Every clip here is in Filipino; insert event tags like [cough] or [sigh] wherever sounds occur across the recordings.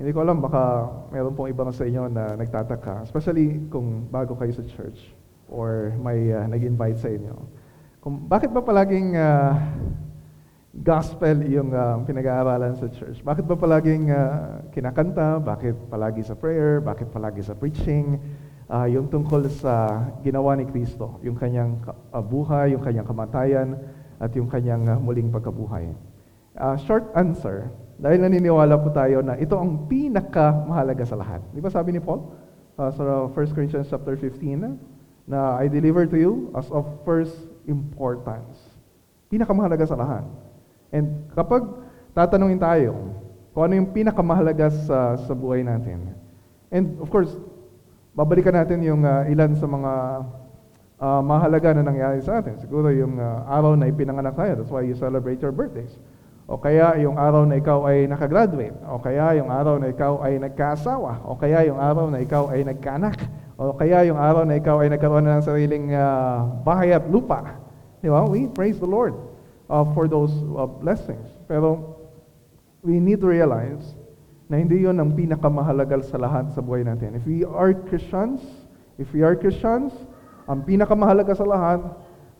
Hindi ko alam, baka meron pong ibang sa inyo na nagtataka, especially kung bago kayo sa church or may uh, nag-invite sa inyo. Kung bakit ba palaging uh, gospel yung uh, pinag-aaralan sa church? Bakit ba palaging uh, kinakanta? Bakit palagi sa prayer? Bakit palagi sa preaching? Uh, yung tungkol sa ginawa ni Kristo, yung kanyang uh, buhay, yung kanyang kamatayan, at yung kanyang uh, muling pagkabuhay. Uh, short answer, dahil naniniwala po tayo na ito ang pinakamahalaga sa lahat. Di ba sabi ni Paul uh, sa 1 Corinthians chapter 15 na I deliver to you as of first importance. Pinakamahalaga sa lahat. And kapag tatanungin tayo kung ano yung pinakamahalaga sa, sa buhay natin, and of course, babalikan natin yung uh, ilan sa mga uh, mahalaga na nangyari sa atin. Siguro yung uh, araw na ipinanganak tayo. That's why you celebrate your birthdays. O kaya yung araw na ikaw ay nakagraduate. O kaya yung araw na ikaw ay nagkaasawa. O kaya yung araw na ikaw ay nagkaanak. O kaya yung araw na ikaw ay nagkaroon na ng sariling uh, bahay at lupa. Di ba? We praise the Lord uh, for those uh, blessings. Pero we need to realize na hindi yon ang pinakamahalagal sa lahat sa buhay natin. If we are Christians, if we are Christians, ang pinakamahalaga sa lahat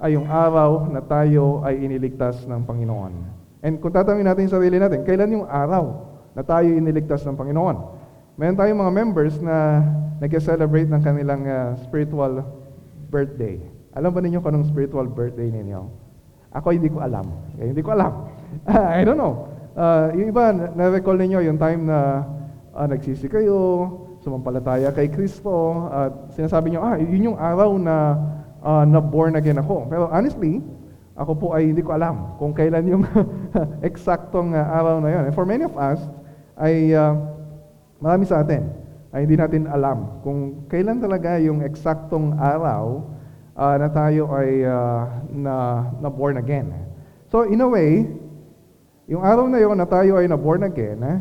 ay yung araw na tayo ay iniligtas ng Panginoon. And kung tatanungin natin yung sarili natin, kailan yung araw na tayo iniligtas ng Panginoon? Meron tayong mga members na nag-celebrate ng kanilang uh, spiritual birthday. Alam ba ninyo kung anong spiritual birthday ninyo? Ako hindi ko alam. Eh, hindi ko alam. [laughs] I don't know. Uh, yung iba, na-recall ninyo yung time na uh, nagsisi kayo, sumampalataya kay Kristo, at sinasabi nyo, ah, yun yung araw na uh, na-born again ako. Pero honestly, ako po ay hindi ko alam kung kailan yung [laughs] eksaktong uh, araw na yun. And for many of us, ay uh, marami sa atin ay hindi natin alam kung kailan talaga yung eksaktong araw uh, na tayo ay uh, na, na born again. So in a way, yung araw na yon na tayo ay na born again, eh,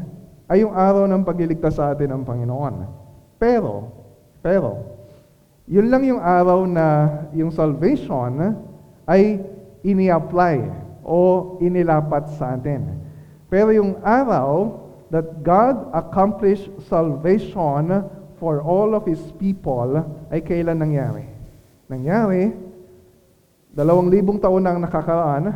ay yung araw ng pagliligtas sa atin ng Panginoon. Pero, pero, yun lang yung araw na yung salvation ay ini-apply o inilapat sa atin. Pero yung araw that God accomplished salvation for all of His people ay kailan nangyari? Nangyari, dalawang libong taon nang nakakaraan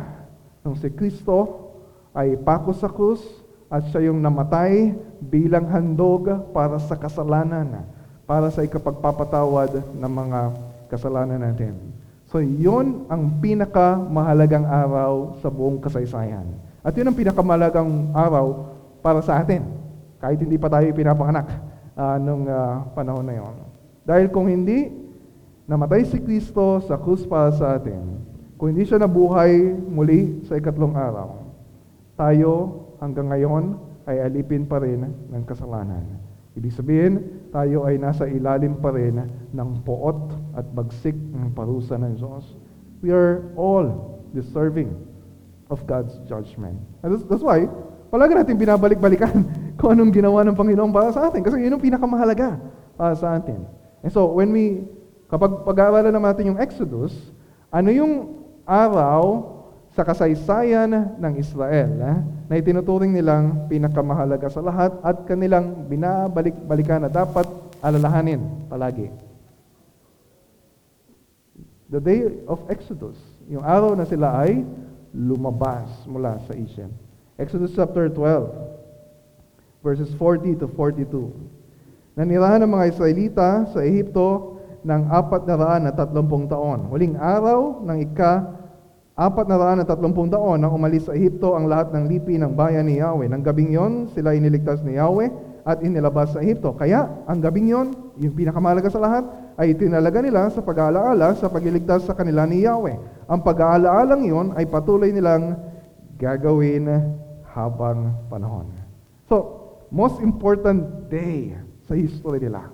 nung si Kristo ay pako sa krus at siya yung namatay bilang handog para sa kasalanan, para sa ikapagpapatawad ng mga kasalanan natin. So, yun ang pinakamahalagang araw sa buong kasaysayan. At yun ang pinakamahalagang araw para sa atin. Kahit hindi pa tayo pinapanganak uh, nung uh, panahon na yon. Dahil kung hindi namatay si Kristo sa krus para sa atin, kung hindi siya nabuhay muli sa ikatlong araw, tayo hanggang ngayon ay alipin pa rin ng kasalanan. Ibig sabihin, tayo ay nasa ilalim pa rin ng poot at bagsik ng parusa ng Diyos. We are all deserving of God's judgment. And that's, that's why, palagi natin binabalik-balikan [laughs] kung anong ginawa ng Panginoon para sa atin. Kasi yun ang pinakamahalaga para sa atin. And so, when we, kapag pag-aaralan natin yung Exodus, ano yung araw sa kasaysayan ng Israel eh, na itinuturing nilang pinakamahalaga sa lahat at kanilang binabalik-balikan na dapat alalahanin palagi. The day of Exodus, yung araw na sila ay lumabas mula sa Egypt. Exodus chapter 12, verses 40 to 42. Nanirahan ng mga Israelita sa Ehipto ng apat na raan na tatlumpong taon. Huling araw ng ika Apat na raan at tatlumpung taon nang umalis sa Ehipto ang lahat ng lipi ng bayan ni Yahweh. Nang gabing yon, sila iniligtas ni Yahweh at inilabas sa Ehipto. Kaya, ang gabing yon, yung pinakamalaga sa lahat, ay tinalaga nila sa pag-aalaala sa pagliligtas sa kanila ni Yahweh. Ang pag-aalaalang yon ay patuloy nilang gagawin habang panahon. So, most important day sa history nila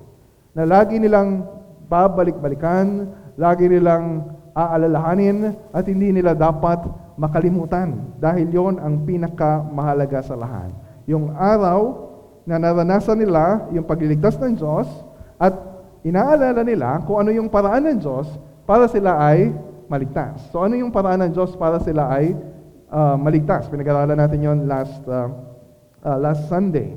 na lagi nilang babalik-balikan, lagi nilang aalalahanin at hindi nila dapat makalimutan dahil yon ang pinakamahalaga sa lahat. Yung araw na naranasan nila yung pagliligtas ng Diyos at inaalala nila kung ano yung paraan ng Diyos para sila ay maligtas. So ano yung paraan ng Diyos para sila ay uh, maligtas? Pinag-aralan natin yon last, uh, uh, last Sunday.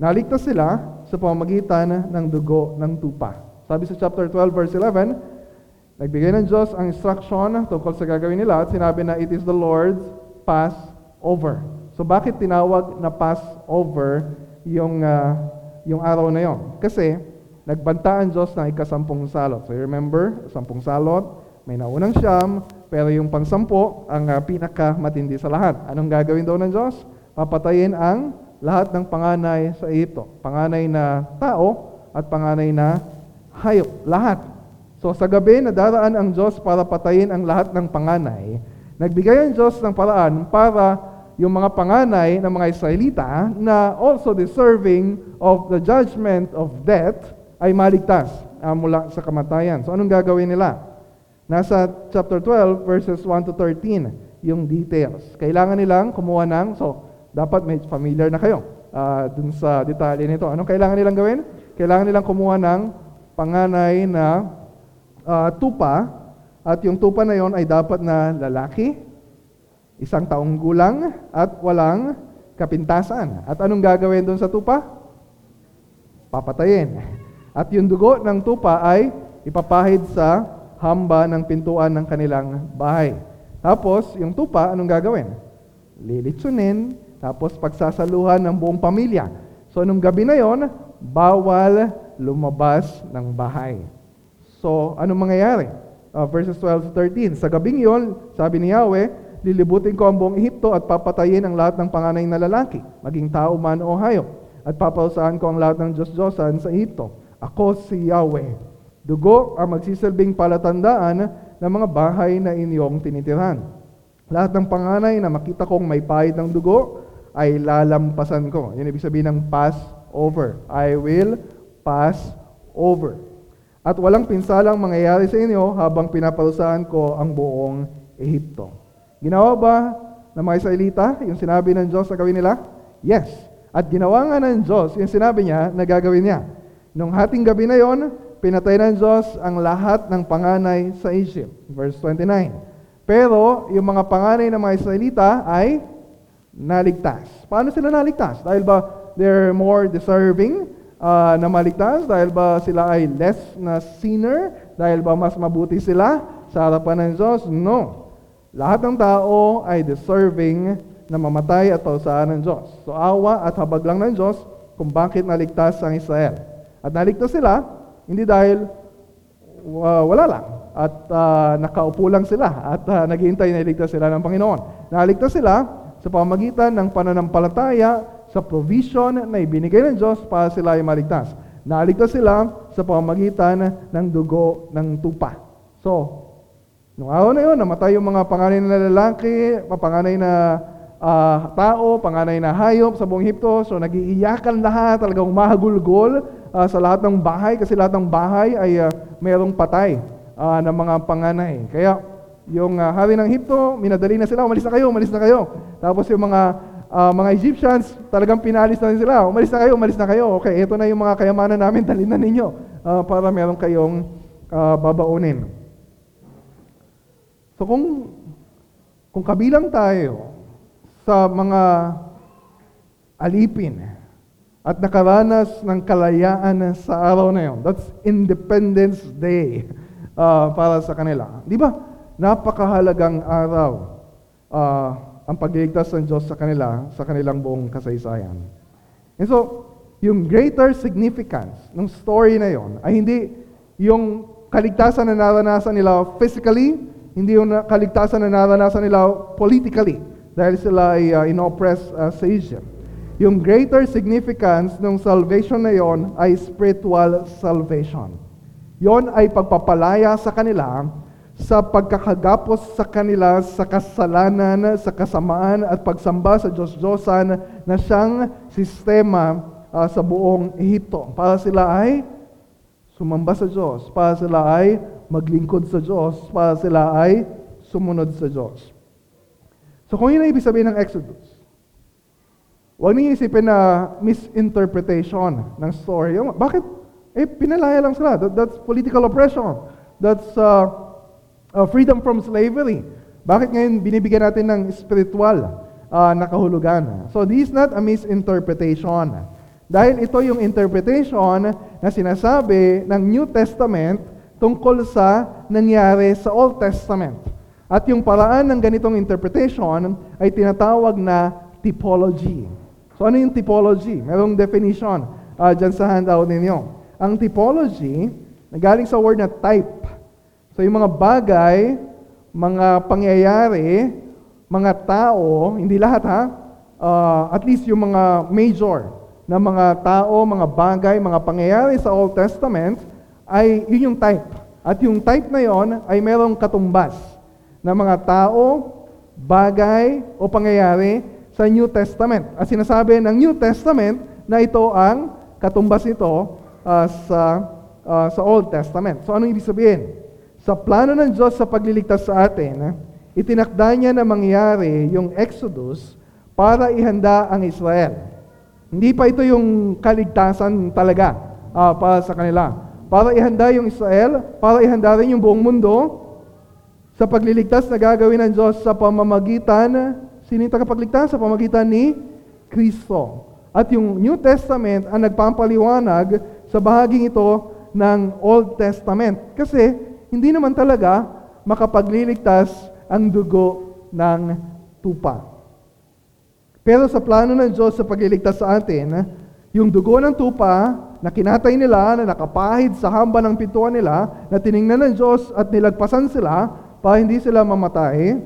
Naligtas sila sa pamamagitan ng dugo ng tupa. Sabi sa chapter 12 verse 11, nagbigay ng Diyos ang instruction tungkol sa gagawin nila at sinabi na it is the Lord's Passover. So bakit tinawag na Passover yung, ah, yung araw na yon? Kasi nagbanta ang Diyos ng ikasampung salot. So you remember, sampung salot, may naunang siyam, pero yung pangsampo ang uh, pinakamatindi sa lahat. Anong gagawin daw ng Diyos? Papatayin ang lahat ng panganay sa ito. Panganay na tao at panganay na hayop. Lahat. So sa gabi, nadaraan ang Diyos para patayin ang lahat ng panganay. Nagbigay ang Diyos ng paraan para yung mga panganay ng mga Israelita na also deserving of the judgment of death ay maligtas uh, mula sa kamatayan. So anong gagawin nila? Nasa chapter 12, verses 1 to 13, yung details. Kailangan nilang kumuha ng, so, dapat may familiar na kayo uh, dun sa detalye nito. Anong kailangan nilang gawin? Kailangan nilang kumuha ng panganay na uh, tupa, at yung tupa na yon ay dapat na lalaki, isang taong gulang, at walang kapintasan. At anong gagawin doon sa tupa? Papatayin. At yung dugo ng tupa ay ipapahid sa hamba ng pintuan ng kanilang bahay. Tapos, yung tupa, anong gagawin? Lilitsunin, tapos pagsasaluhan ng buong pamilya. So, nung gabi na yon, bawal lumabas ng bahay. So, anong mangyayari? Uh, verses 12 to 13. Sa gabing yon, sabi ni Yahweh, lilibutin ko ang buong Ehipto at papatayin ang lahat ng panganay na lalaki, maging tao man o hayop, at papausahan ko ang lahat ng Diyos-Diyosan sa Ehipto. Ako si Yahweh. Dugo ang magsisilbing palatandaan ng mga bahay na inyong tinitiran. Lahat ng panganay na makita kong may pahid ng dugo ay lalampasan ko. Yan ibig sabihin ng pass over. I will pass over. At walang pinsalang mangyayari sa inyo habang pinaparusahan ko ang buong Ehipto. Ginawa ba ng mga Israelita yung sinabi ng Diyos na gawin nila? Yes. At ginawa nga ng Diyos yung sinabi niya na gagawin niya. Nung hating gabi na yon, pinatay ng Diyos ang lahat ng panganay sa Egypt. Verse 29. Pero yung mga panganay ng mga Israelita ay naligtas. Paano sila naligtas? Dahil ba they're more deserving uh, na maligtas? Dahil ba sila ay less na sinner? Dahil ba mas mabuti sila sa harapan ng Diyos? No. Lahat ng tao ay deserving na mamatay at pausahan ng Diyos. So awa at habag lang ng Diyos kung bakit naligtas ang Israel. At naligtas sila hindi dahil uh, wala lang at uh, nakaupo lang sila at uh, naghihintay na iligtas sila ng Panginoon. Naligtas sila sa pamagitan ng pananampalataya sa provision na ibinigay ng Diyos para sila ay maligtas. Naligtas sila sa pamagitan ng dugo ng tupa. So, nung araw na yun, namatay yung mga panganay na lalaki, panganay na uh, tao, panganay na hayop sa buong Hipto. So, nagiiyakan lahat, talagang mahagulgol uh, sa lahat ng bahay kasi lahat ng bahay ay uh, mayroong patay uh, ng mga panganay. Kaya yung uh, hari ng Hipto, minadali na sila, umalis na kayo, umalis na kayo. Tapos yung mga uh, mga Egyptians, talagang pinalis na sila, umalis na kayo, umalis na kayo. Okay, ito na yung mga kayamanan namin, dalhin na ninyo uh, para meron kayong uh, babaunin. So kung kung kabilang tayo sa mga alipin at nakaranas ng kalayaan sa araw na yon. That's Independence Day uh, [laughs] para sa kanila. Di ba? Napakahalagang araw uh, ang pagliligtas ng Diyos sa kanila, sa kanilang buong kasaysayan. And so, yung greater significance ng story na yon ay hindi yung kaligtasan na naranasan nila physically, hindi yung kaligtasan na naranasan nila politically dahil sila ay uh, inoppress uh, sa Egypt. Yung greater significance ng salvation na yon ay spiritual salvation. Yon ay pagpapalaya sa kanila sa pagkakagapos sa kanila sa kasalanan, sa kasamaan at pagsamba sa Diyos-Diyosan na siyang sistema uh, sa buong Ehipto. Para sila ay sumamba sa Diyos, para sila ay maglingkod sa Diyos, para sila ay sumunod sa Diyos. So kung yun ang ibig sabihin ng Exodus, Huwag niyo isipin na misinterpretation ng story. Bakit? Eh, pinalaya lang sila. That, that's political oppression. That's uh, uh, freedom from slavery. Bakit ngayon binibigyan natin ng spiritual uh, na kahulugan? So, this is not a misinterpretation Dahil ito yung interpretation na sinasabi ng New Testament tungkol sa nangyari sa Old Testament. At yung paraan ng ganitong interpretation ay tinatawag na typology. So ano yung typology? Merong definition uh, dyan sa handout ninyo. Ang typology, nagaling sa word na type. So yung mga bagay, mga pangyayari, mga tao, hindi lahat ha, uh, at least yung mga major na mga tao, mga bagay, mga pangyayari sa Old Testament, ay yun yung type. At yung type na yon ay merong katumbas na mga tao, bagay o pangyayari sa New Testament. At sinasabi ng New Testament na ito ang katumbas nito uh, sa, uh, sa Old Testament. So ano ibig sabihin? Sa plano ng Diyos sa pagliligtas sa atin, itinakda niya na mangyari yung Exodus para ihanda ang Israel. Hindi pa ito yung kaligtasan talaga uh, para sa kanila. Para ihanda yung Israel, para ihanda rin yung buong mundo sa pagliligtas na gagawin ng Diyos sa pamamagitan, sino yung tagapagligtas? Sa pamamagitan ni Kristo. At yung New Testament ang nagpampaliwanag sa bahaging ito ng Old Testament. Kasi hindi naman talaga makapagliligtas ang dugo ng tupa. Pero sa plano ng Diyos sa pagliligtas sa atin, yung dugo ng tupa na kinatay nila, na nakapahid sa hamba ng pintuan nila, na tiningnan ng Diyos at nilagpasan sila para hindi sila mamatay,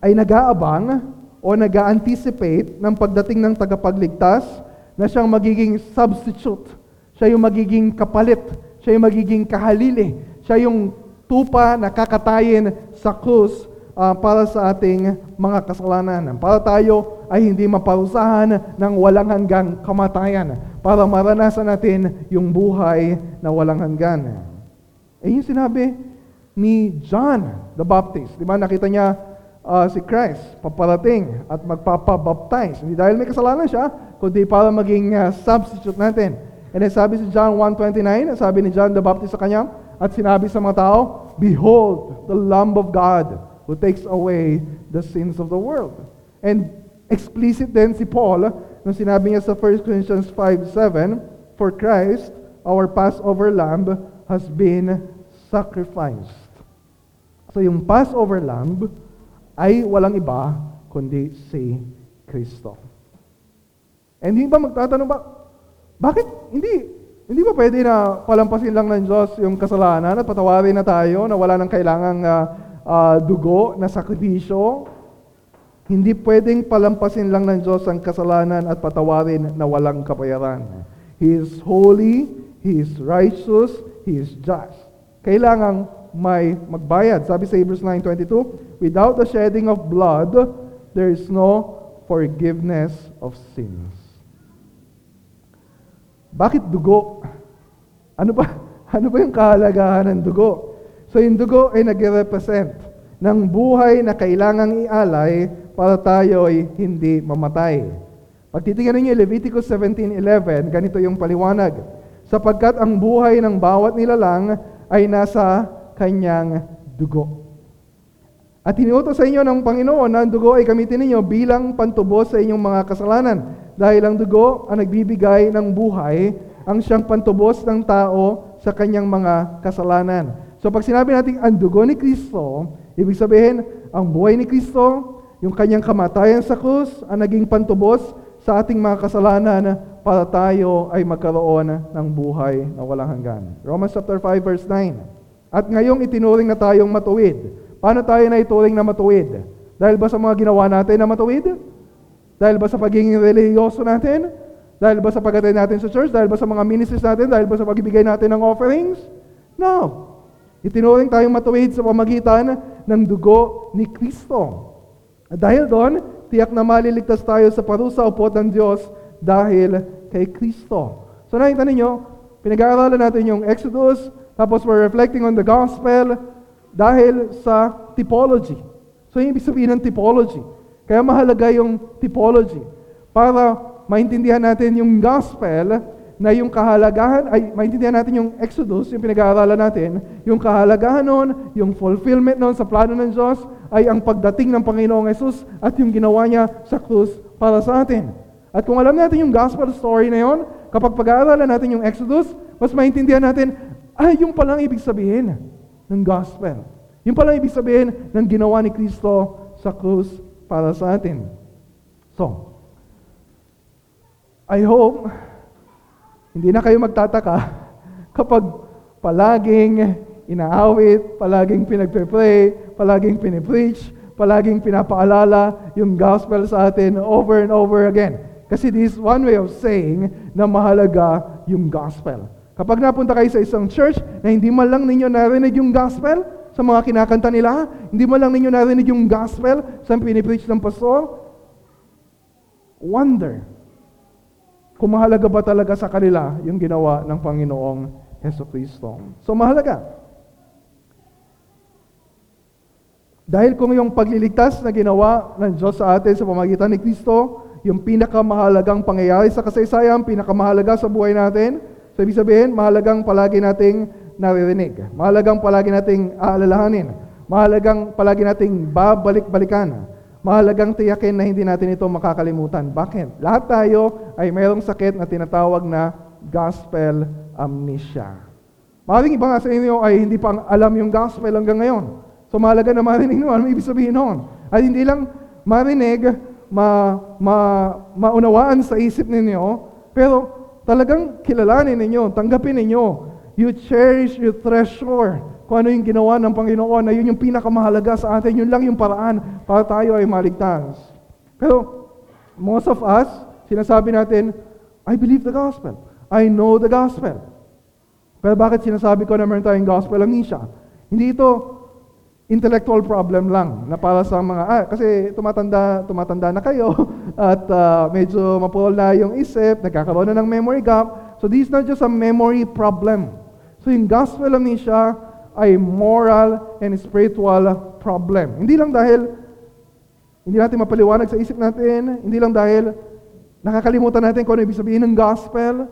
ay nag-aabang o nag-anticipate ng pagdating ng tagapagligtas na siyang magiging substitute. Siya yung magiging kapalit. Siya yung magiging kahalili. Siya yung tupa na kakatayin sa krus uh, para sa ating mga kasalanan. Para tayo ay hindi maparusahan ng walang hanggang kamatayan. Para maranasan natin yung buhay na walang hanggan. Eh yung sinabi ni John the Baptist. Di ba nakita niya uh, si Christ paparating at magpapabaptize. Hindi dahil may kasalanan siya, kundi para maging uh, substitute natin. And then sabi si John 1.29, sabi ni John the Baptist sa kanya, at sinabi sa mga tao, Behold, the Lamb of God who takes away the sins of the world. And explicit din si Paul nung sinabi niya sa 1 Corinthians 5.7, For Christ, our Passover Lamb, has been sacrificed. So yung Passover Lamb ay walang iba kundi si Kristo. And hindi ba magtatanong ba, bakit hindi hindi ba pwede na palampasin lang ng Diyos yung kasalanan at patawarin na tayo na wala nang kailangang uh, uh, dugo na sakripisyo. Hindi pwedeng palampasin lang ng Diyos ang kasalanan at patawarin na walang kapayaran. He is holy, He is righteous, He is just. Kailangang may magbayad. Sabi sa Hebrews 9.22, Without the shedding of blood, there is no forgiveness of sins. Bakit dugo? Ano ba, [laughs] ano ba yung kahalagahan ng dugo? So yung dugo ay nagre-represent ng buhay na kailangang ialay para tayo ay hindi mamatay. Pag titingnan ninyo Leviticus 17.11, ganito yung paliwanag. Sapagkat ang buhay ng bawat nilalang ay nasa kanyang dugo. At iniutos sa inyo ng Panginoon na ang dugo ay gamitin ninyo bilang pantubos sa inyong mga kasalanan. Dahil ang dugo ang nagbibigay ng buhay, ang siyang pantubos ng tao sa kanyang mga kasalanan. So pag sinabi natin ang dugo ni Kristo, ibig sabihin, ang buhay ni Kristo, yung kanyang kamatayan sa krus, ang naging pantubos sa ating mga kasalanan para tayo ay magkaroon ng buhay na walang hanggan. Romans chapter 5 verse 9. At ngayong itinuring na tayong matuwid. Paano tayo na ituring na matuwid? Dahil ba sa mga ginawa natin na matuwid? Dahil ba sa pagiging religyoso natin? Dahil ba sa pag natin sa church? Dahil ba sa mga ministries natin? Dahil ba sa pagbibigay natin ng offerings? No. Itinuring tayong matuwid sa pamagitan ng dugo ni Kristo. At dahil doon, tiyak na maliligtas tayo sa parusa o pot ng Diyos dahil kay Kristo. So nakita ninyo, pinag-aaralan natin yung Exodus, tapos we're reflecting on the gospel dahil sa typology. So yung ibig sabihin ng typology. Kaya mahalaga yung typology para maintindihan natin yung gospel na yung kahalagahan, ay maintindihan natin yung Exodus, yung pinag-aaralan natin, yung kahalagahan nun, yung fulfillment nun sa plano ng Diyos, ay ang pagdating ng Panginoong Yesus at yung ginawa niya sa krus para sa atin. At kung alam natin yung gospel story na yon, kapag pag-aaralan natin yung Exodus, mas maintindihan natin, ay, yung palang ibig sabihin ng gospel. Yung palang ibig sabihin ng ginawa ni Kristo sa krus para sa atin. So, I hope hindi na kayo magtataka kapag palaging inaawit, palaging pinagpe-pray, palaging pinipreach, palaging pinapaalala yung gospel sa atin over and over again. Kasi this is one way of saying na mahalaga yung gospel. Kapag napunta kayo sa isang church na hindi man lang ninyo narinig yung gospel sa mga kinakanta nila, hindi man lang ninyo narinig yung gospel sa pinipreach ng pastor, wonder kung mahalaga ba talaga sa kanila yung ginawa ng Panginoong Heso Kristo. So mahalaga. Dahil kung yung pagliligtas na ginawa ng Diyos sa atin sa pamagitan ni Kristo, yung pinakamahalagang pangyayari sa kasaysayan, pinakamahalaga sa buhay natin. So, ibig sabihin, mahalagang palagi nating naririnig. Mahalagang palagi nating aalalahanin. Mahalagang palagi nating babalik-balikan. Mahalagang tiyakin na hindi natin ito makakalimutan. Bakit? Lahat tayo ay mayroong sakit na tinatawag na gospel amnesia. Maraming iba nga sa inyo ay hindi pa alam yung gospel hanggang ngayon. So mahalaga na marinig [laughs] naman, ano ibig sabihin noon. At hindi lang marinig, ma, ma, maunawaan sa isip ninyo, pero talagang kilalanin ninyo, tanggapin ninyo. You cherish, you treasure kung ano yung ginawa ng Panginoon na yun yung pinakamahalaga sa atin. Yun lang yung paraan para tayo ay maligtas. Pero most of us, sinasabi natin, I believe the gospel. I know the gospel. Pero bakit sinasabi ko na meron tayong gospel amnesia? Hindi ito intellectual problem lang na para sa mga ah, kasi tumatanda tumatanda na kayo [laughs] at uh, medyo mapul na yung isip, nagkakaroon na ng memory gap. So this is not just a memory problem. So yung gospel amnesia ay moral and spiritual problem. Hindi lang dahil hindi natin mapaliwanag sa isip natin, hindi lang dahil nakakalimutan natin kung ano ibig sabihin ng gospel,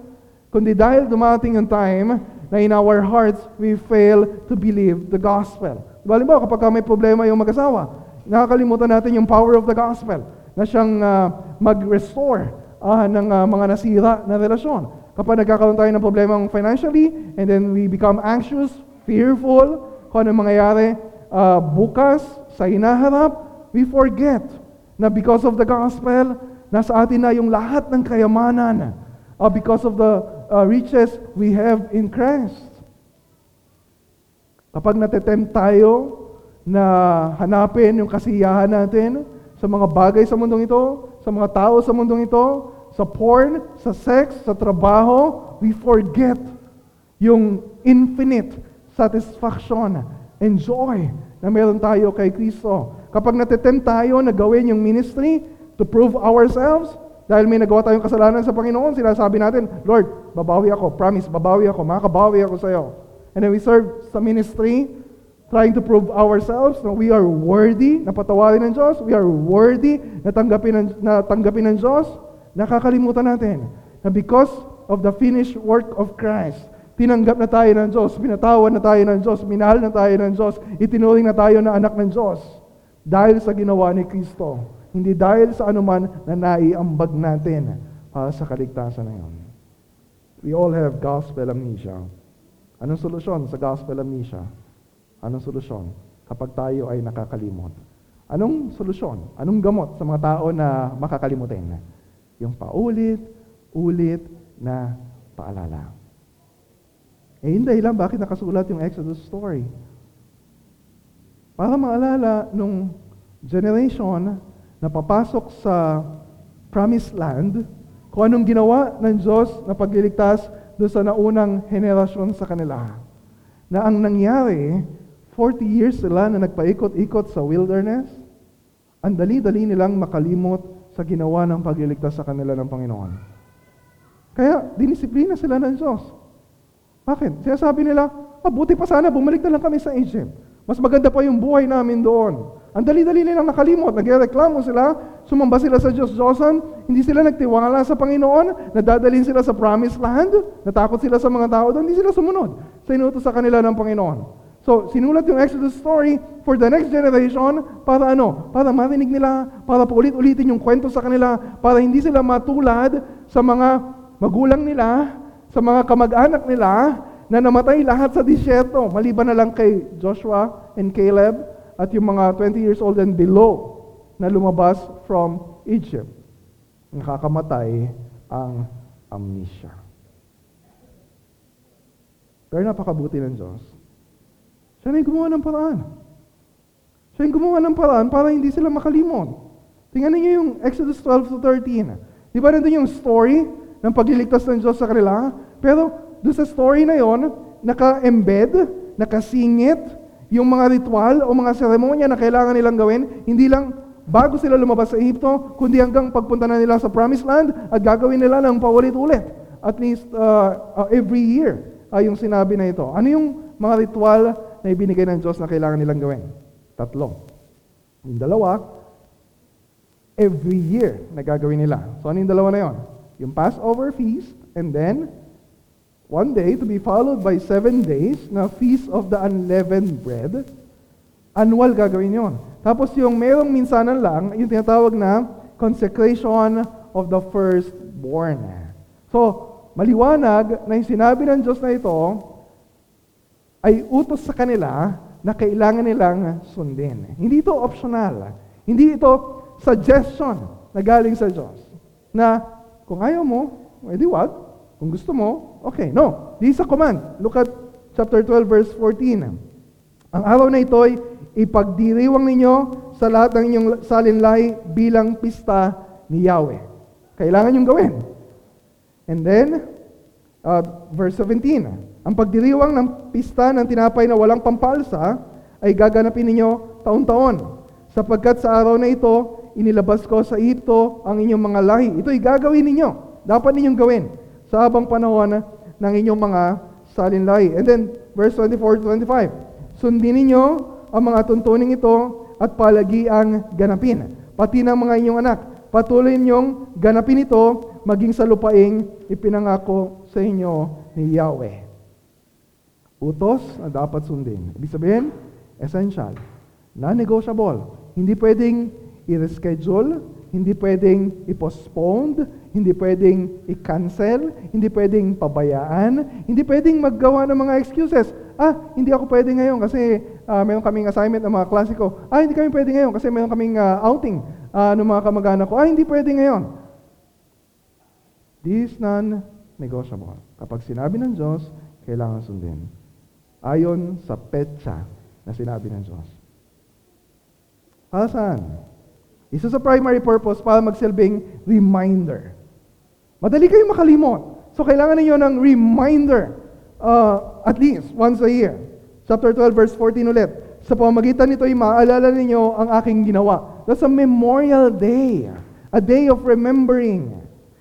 kundi dahil dumating yung time na in our hearts we fail to believe the gospel. Halimbawa, kapag may problema yung mag-asawa, nakakalimutan natin yung power of the gospel na siyang uh, mag-restore uh, ng uh, mga nasira na relasyon. Kapag nagkakaroon tayo ng problema financially, and then we become anxious, fearful, kung ano mangyayari uh, bukas sa hinaharap, we forget na because of the gospel, nasa atin na yung lahat ng kayamanan uh, because of the uh, riches we have in Christ. Kapag natetempt tayo na hanapin yung kasiyahan natin sa mga bagay sa mundong ito, sa mga tao sa mundong ito, sa porn, sa sex, sa trabaho, we forget yung infinite satisfaction and joy na meron tayo kay Kristo. Kapag natetempt tayo na gawin yung ministry to prove ourselves, dahil may nagawa tayong kasalanan sa Panginoon, sinasabi natin, Lord, babawi ako, promise, babawi ako, makabawi ako sa iyo. And then we serve sa ministry, trying to prove ourselves na we are worthy na patawarin ng Diyos, we are worthy na tanggapin ng, na tanggapin ng Diyos, nakakalimutan natin na because of the finished work of Christ, tinanggap na tayo ng Diyos, pinatawan na tayo ng Diyos, minahal na tayo ng Diyos, itinuring na tayo na anak ng Diyos dahil sa ginawa ni Kristo. Hindi dahil sa anuman na naiambag natin para sa kaligtasan na yun. We all have gospel amnesia. Anong solusyon sa gospel amnesia? Anong solusyon kapag tayo ay nakakalimot? Anong solusyon? Anong gamot sa mga tao na makakalimutin? Yung paulit, ulit na paalala. Eh, hindi dahilan bakit nakasulat yung Exodus story. Para maalala nung generation na papasok sa promised land, kung anong ginawa ng Diyos na pagliligtas doon sa naunang henerasyon sa kanila. Na ang nangyari, 40 years sila na nagpaikot-ikot sa wilderness, ang dali-dali nilang makalimot sa ginawa ng pagliligtas sa kanila ng Panginoon. Kaya, dinisiplina sila ng Diyos. Bakit? Sinasabi nila, mabuti pa sana, bumalik na lang kami sa Egypt. Mas maganda pa yung buhay namin doon. Ang dali-dali nilang nakalimot, nagreklamo sila, sumamba sila sa Diyos Diyosan, hindi sila nagtiwala sa Panginoon, nadadalhin sila sa promised land, natakot sila sa mga tao doon, hindi sila sumunod sa inutos sa kanila ng Panginoon. So, sinulat yung Exodus story for the next generation para ano? Para marinig nila, para paulit-ulitin yung kwento sa kanila, para hindi sila matulad sa mga magulang nila, sa mga kamag-anak nila na namatay lahat sa disyerto, maliban na lang kay Joshua and Caleb at yung mga 20 years old and below na lumabas from Egypt. Nakakamatay ang amnesia. Pero napakabuti ng Diyos. Siya na yung gumawa ng paraan. Siya yung gumawa ng paraan para hindi sila makalimot. Tingnan niyo yung Exodus 12 to 13. Di ba nandun yung story ng pagliligtas ng Diyos sa kanila? Pero doon sa story na yon, naka-embed, nakasingit, yung mga ritual o mga seremonya na kailangan nilang gawin, hindi lang bago sila lumabas sa Egypto, kundi hanggang pagpunta na nila sa Promised Land at gagawin nila ng paulit-ulit. At least uh, uh, every year uh, yung sinabi na ito. Ano yung mga ritual na ibinigay ng Diyos na kailangan nilang gawin? Tatlo. Yung dalawa, every year na gagawin nila. So ano yung dalawa na yon? Yung Passover feast, and then one day to be followed by seven days na Feast of the Unleavened Bread. Annual gagawin yon. Tapos yung merong minsanan lang, yung tinatawag na consecration of the firstborn. So, maliwanag na yung sinabi ng Diyos na ito ay utos sa kanila na kailangan nilang sundin. Hindi ito optional. Hindi ito suggestion na galing sa Diyos. Na kung ayaw mo, edi wag. Kung gusto mo, okay. No, this is a command. Look at chapter 12 verse 14. Ang araw na ito ay ipagdiriwang ninyo sa lahat ng inyong salinlay bilang pista ni Yahweh. Kailangan yung gawin. And then, uh, verse 17. Ang pagdiriwang ng pista ng tinapay na walang pampalsa ay gaganapin ninyo taon-taon. Sapagkat sa araw na ito, inilabas ko sa ito ang inyong mga lahi. Ito'y gagawin ninyo. Dapat ninyong gawin sa habang panahon ng inyong mga salinlahi. And then, verse 24 to 25. Sundin ninyo ang mga tuntuning ito at palagi ang ganapin. Pati ng mga inyong anak. Patuloy ninyong ganapin ito maging sa lupaing ipinangako sa inyo ni Yahweh. Utos na dapat sundin. Ibig sabihin, essential. Non-negotiable. Hindi pwedeng i-reschedule, hindi pwedeng i-postpone, hindi pwedeng i-cancel, hindi pwedeng pabayaan, hindi pwedeng maggawa ng mga excuses. Ah, hindi ako pwede ngayon kasi uh, meron kaming assignment ng mga klase ko. Ah, hindi kami pwede ngayon kasi meron kaming uh, outing uh, ng mga kamag-anak ko. Ah, hindi pwede ngayon. This is non-negotiable. Kapag sinabi ng Diyos, kailangan sundin ayon sa petsa na sinabi ng Diyos. Para saan? Isa sa primary purpose para magsilbing reminder. Madali kayong makalimot. So kailangan ninyo ng reminder uh, at least once a year. Chapter 12 verse 14 ulit. Sa pamagitan nito ay maaalala ninyo ang aking ginawa. That's a memorial day. A day of remembering.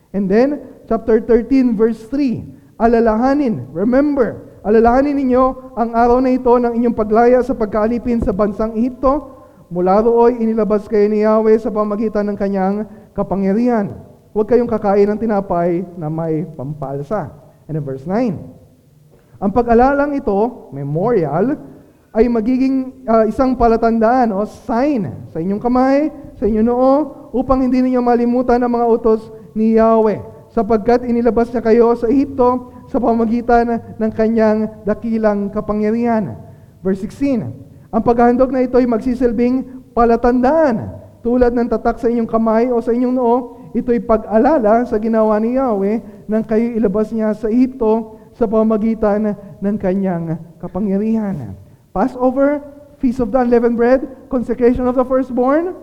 And then, chapter 13 verse 3. Alalahanin, remember, Alalahanin ninyo ang araw na ito ng inyong paglaya sa pagkaalipin sa bansang Ehipto. Mula rooy inilabas kayo ni Yahweh sa pamagitan ng kanyang kapangyarihan. Huwag kayong kakain ng tinapay na may pampalsa. And in verse 9, ang pag-alalang ito, memorial, ay magiging uh, isang palatandaan o sign sa inyong kamay, sa inyong noo, upang hindi ninyo malimutan ang mga utos ni Yahweh. Sapagkat inilabas niya kayo sa Ehipto sa pamagitan ng kanyang dakilang kapangyarihan. Verse 16, Ang paghahandog na ito ay magsisilbing palatandaan. Tulad ng tatak sa inyong kamay o sa inyong noo, ito'y pag-alala sa ginawa ni Yahweh nang kayo ilabas niya sa Egypto sa pamagitan ng kanyang kapangyarihan. Passover, Feast of the Unleavened Bread, Consecration of the Firstborn,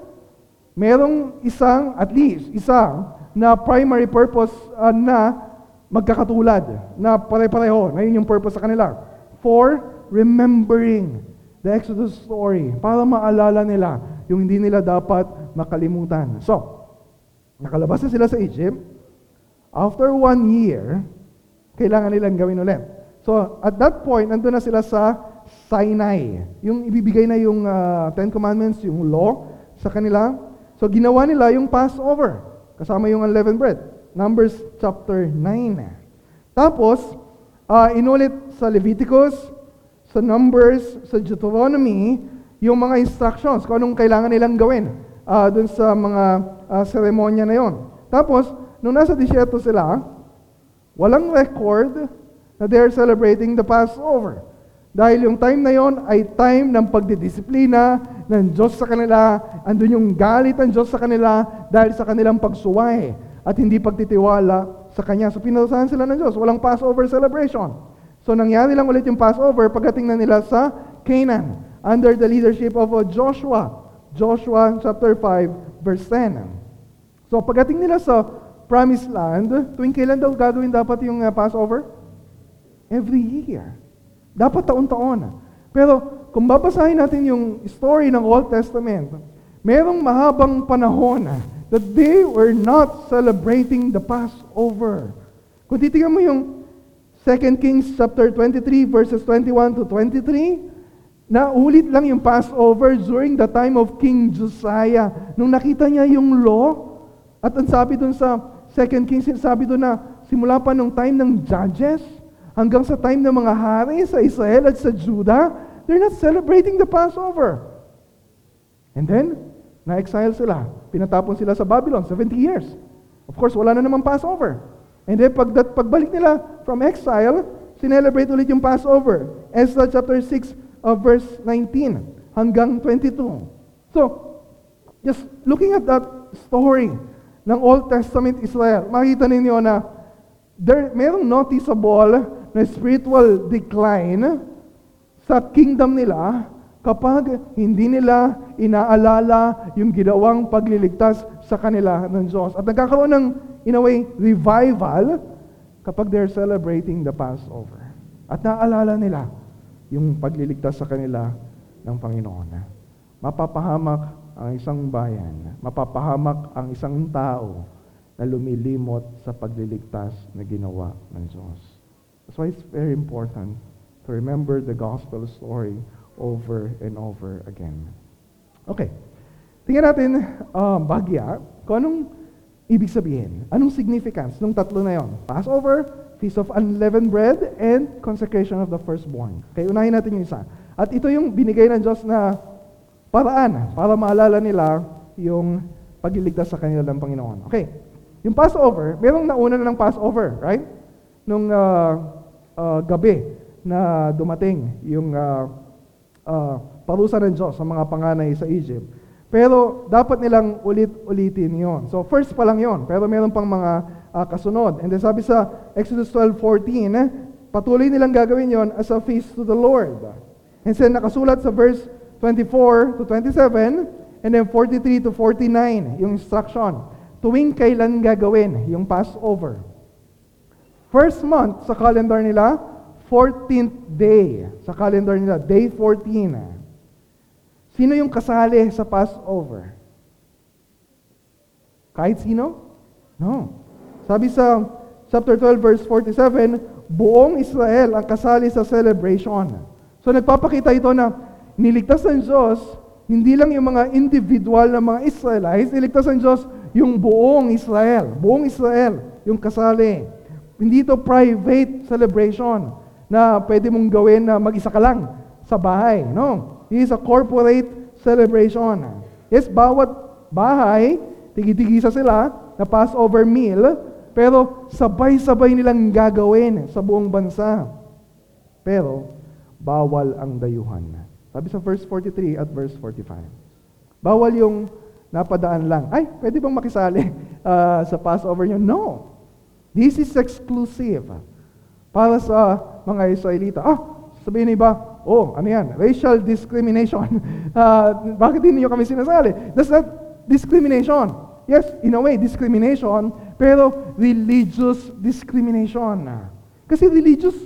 merong isang, at least, isang na primary purpose uh, na magkakatulad, na pare-pareho, na yun yung purpose sa kanila. For remembering the Exodus story, para maalala nila yung hindi nila dapat makalimutan. So, nakalabas na sila sa Egypt. After one year, kailangan nilang gawin ulit. So, at that point, nandun na sila sa Sinai. Yung ibibigay na yung uh, Ten Commandments, yung law sa kanila. So, ginawa nila yung Passover, kasama yung unleavened bread. Numbers chapter 9. Tapos, uh, inulit sa Leviticus, sa Numbers, sa Deuteronomy, yung mga instructions, kung anong kailangan nilang gawin uh, dun sa mga uh, seremonya na yon. Tapos, nung nasa disyerto sila, walang record na they're celebrating the Passover. Dahil yung time na yon ay time ng pagdidisiplina ng Diyos sa kanila. Andun yung galit ng Diyos sa kanila dahil sa kanilang pagsuway at hindi pagtitiwala sa Kanya. So pinarusahan sila ng Diyos. Walang Passover celebration. So nangyari lang ulit yung Passover pagdating na nila sa Canaan under the leadership of Joshua. Joshua chapter 5 verse 10. So pagdating nila sa promised land, tuwing kailan daw gagawin dapat yung uh, Passover? Every year. Dapat taon-taon. Pero kung babasahin natin yung story ng Old Testament, merong mahabang panahon that they were not celebrating the Passover. Kung titingnan mo yung 2 Kings chapter 23 verses 21 to 23, naulit lang yung Passover during the time of King Josiah. Nung nakita niya yung law, at ang sabi dun sa 2 Kings, sabi dun na simula pa nung time ng judges, hanggang sa time ng mga hari sa Israel at sa Judah, they're not celebrating the Passover. And then, na-exile sila. Pinatapon sila sa Babylon, 70 years. Of course, wala na naman Passover. And then, pag, pagbalik nila from exile, sinelebrate ulit yung Passover. Ezra chapter 6, uh, verse 19 hanggang 22. So, just looking at that story ng Old Testament Israel, makita ninyo na there, merong noticeable na spiritual decline sa kingdom nila kapag hindi nila inaalala yung ginawang pagliligtas sa kanila ng Diyos. At nagkakaroon ng, in a way, revival kapag they're celebrating the Passover. At naaalala nila yung pagliligtas sa kanila ng Panginoon. Mapapahamak ang isang bayan, mapapahamak ang isang tao na lumilimot sa pagliligtas na ginawa ng Diyos. That's why it's very important to remember the gospel story over and over again. Okay. Tingnan natin um, bagya kung anong ibig sabihin. Anong significance ng tatlo na yon? Passover, Feast of Unleavened Bread, and Consecration of the Firstborn. Okay, unahin natin yung isa. At ito yung binigay ng Diyos na paraan para maalala nila yung pagliligtas sa kanila ng Panginoon. Okay, yung Passover, merong nauna na ng Passover, right? Nung uh, uh, gabi na dumating yung uh, uh, parusa ng Diyos sa mga panganay sa Egypt. Pero dapat nilang ulit-ulitin yon. So first pa lang yon, pero meron pang mga uh, kasunod. And then sabi sa Exodus 12:14, eh, patuloy nilang gagawin yon as a feast to the Lord. And then nakasulat sa verse 24 to 27, and then 43 to 49, yung instruction. Tuwing kailan gagawin yung Passover. First month sa calendar nila, 14th day sa calendar nila, day 14. Sino yung kasali sa Passover? Kahit sino? No. Sabi sa chapter 12 verse 47, buong Israel ang kasali sa celebration. So nagpapakita ito na niligtas ng Diyos, hindi lang yung mga individual na mga Israelites, niligtas ng Diyos yung buong Israel. Buong Israel yung kasali. Hindi ito private celebration na pwede mong gawin na mag-isa ka lang sa bahay. No. It is a corporate celebration. Yes, bawat bahay, tigi-tigisa sila na Passover meal, pero sabay-sabay nilang gagawin sa buong bansa. Pero, bawal ang dayuhan. Sabi sa verse 43 at verse 45. Bawal yung napadaan lang. Ay, pwede bang makisali uh, [laughs] sa Passover nyo? No. This is exclusive para sa mga Israelita. Ah, sabihin iba, oh, ano yan? Racial discrimination. uh, [laughs] bakit hindi nyo kami sinasali? That's not discrimination. Yes, in a way, discrimination, pero religious discrimination. Kasi religious,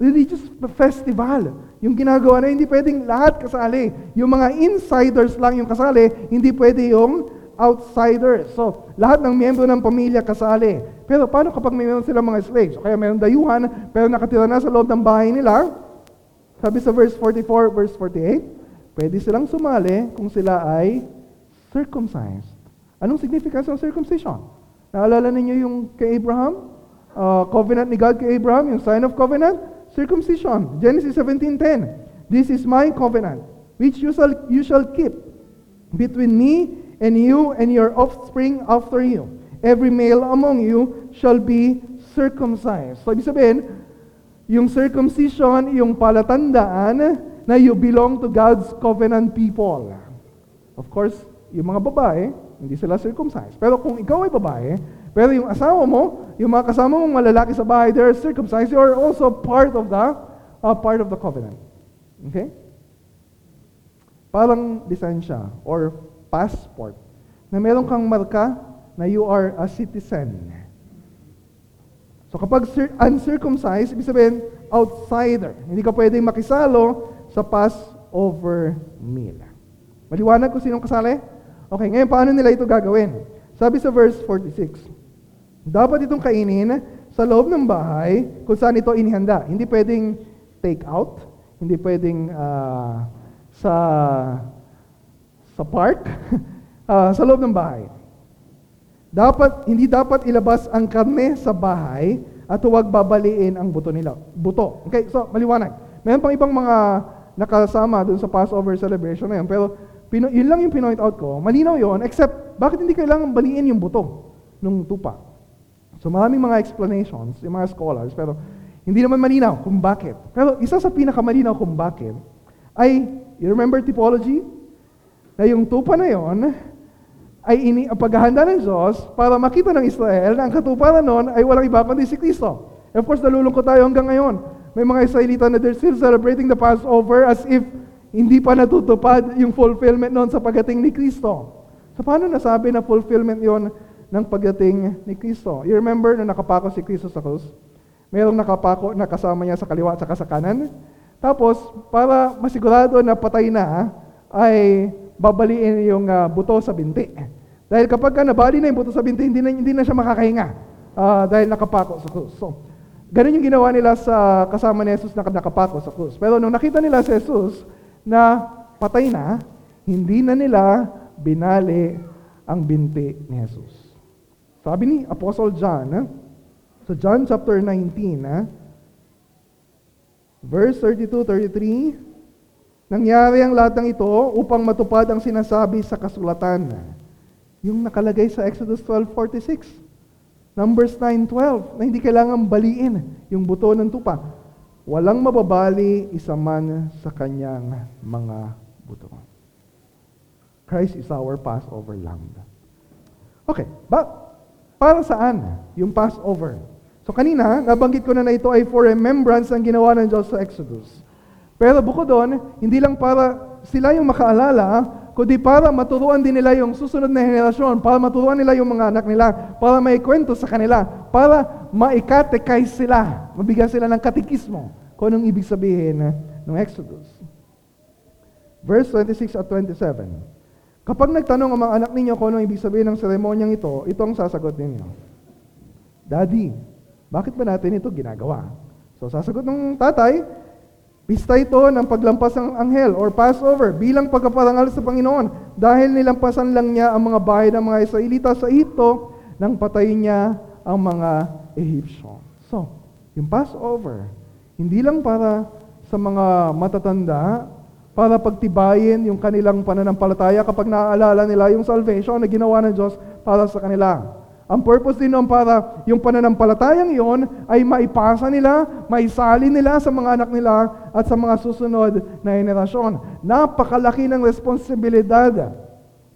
religious festival. Yung ginagawa na hindi pwedeng lahat kasali. Yung mga insiders lang yung kasali, hindi pwede yung outsiders. So, lahat ng miyembro ng pamilya kasali. Pero paano kapag may meron silang mga slaves? O kaya meron dayuhan, pero nakatira na sa loob ng bahay nila? Sabi sa verse 44, verse 48, pwede silang sumali kung sila ay circumcised. Anong significance ng circumcision? Naalala ninyo yung kay Abraham? Uh, covenant ni God kay Abraham, yung sign of covenant? circumcision. Genesis 17:10. This is my covenant, which you shall, you shall keep between me and you and your offspring after you. Every male among you shall be circumcised. So, ibig sabihin, yung circumcision, yung palatandaan na you belong to God's covenant people. Of course, yung mga babae, hindi sila circumcised. Pero kung ikaw ay babae, pero yung asawa mo, yung mga kasama mong malalaki sa bahay, they're circumcised, you are also part of the uh, part of the covenant. Okay? Parang lisensya or passport na meron kang marka na you are a citizen. So kapag uncircumcised, ibig sabihin, outsider. Hindi ka pwedeng makisalo sa Passover meal. Maliwanag kung sinong kasali? Okay, ngayon paano nila ito gagawin? Sabi sa verse 46, dapat itong kainin sa loob ng bahay kung saan ito inihanda. Hindi pwedeng take out, hindi pwedeng uh, sa sa park, uh, [laughs] sa loob ng bahay. Dapat hindi dapat ilabas ang karne sa bahay at huwag babaliin ang buto nila. Buto. Okay, so maliwanag. Mayroon pang ibang mga nakasama dun sa Passover celebration na yun. Pero pino, yun lang yung pinoint out ko. Malinaw yon except bakit hindi kailangan baliin yung buto ng tupa. So maraming mga explanations, yung mga scholars, pero hindi naman malinaw kung bakit. Pero isa sa pinakamalinaw kung bakit ay, you remember typology? Na yung tupa na yon ay ini paghahanda ng Diyos para makita ng Israel na ang katuparan nun ay walang iba kundi si Kristo. Of course, nalulungkot tayo hanggang ngayon. May mga Israelita na they're still celebrating the Passover as if hindi pa natutupad yung fulfillment noon sa pagdating ni Kristo. So paano nasabi na fulfillment yon ng pagdating ni Kristo? You remember na nakapako si Kristo sa krus? Mayroong nakapako na kasama niya sa kaliwa at sa kanan. Tapos, para masigurado na patay na, ay babaliin yung uh, buto sa binti. Dahil kapag ka nabali na yung buto sa binti, hindi na, hindi na siya makakahinga uh, dahil nakapako sa krus. So, ganun yung ginawa nila sa kasama ni Jesus na nakapako sa krus. Pero nung nakita nila si Jesus na patay na, hindi na nila binali ang binti ni Jesus. Sabi ni Apostle John, eh, sa John chapter 19, eh, verse 32-33, Nangyari ang lahat ng ito upang matupad ang sinasabi sa kasulatan. Yung nakalagay sa Exodus 12.46, Numbers 9.12, na hindi kailangan baliin yung buto ng tupa. Walang mababali isa man sa kanyang mga buto. Christ is our Passover Lamb. Okay, but para saan yung Passover? So kanina, nabanggit ko na na ito ay for remembrance ang ginawa ng Diyos sa Exodus. Pero bukod doon, hindi lang para sila yung makaalala, kundi para maturuan din nila yung susunod na henerasyon, para maturuan nila yung mga anak nila, para may kwento sa kanila, para maikatekais sila, mabigyan sila ng katikismo kung anong ibig sabihin ng Exodus. Verse 26 at 27. Kapag nagtanong ang mga anak ninyo kung anong ibig sabihin ng seremonyang ito, ito ang sasagot ninyo. Daddy, bakit ba natin ito ginagawa? So sasagot ng tatay, Pista ito ng paglampas ng anghel or Passover bilang pagkaparangal sa Panginoon dahil nilampasan lang niya ang mga bahay ng mga Israelita sa ito nang patayin niya ang mga Egyptian. So, yung Passover, hindi lang para sa mga matatanda, para pagtibayin yung kanilang pananampalataya kapag naaalala nila yung salvation na ginawa ng Diyos para sa kanila. Ang purpose din nun para yung pananampalatayang yon ay maipasa nila, maisali nila sa mga anak nila at sa mga susunod na henerasyon. Napakalaki ng responsibilidad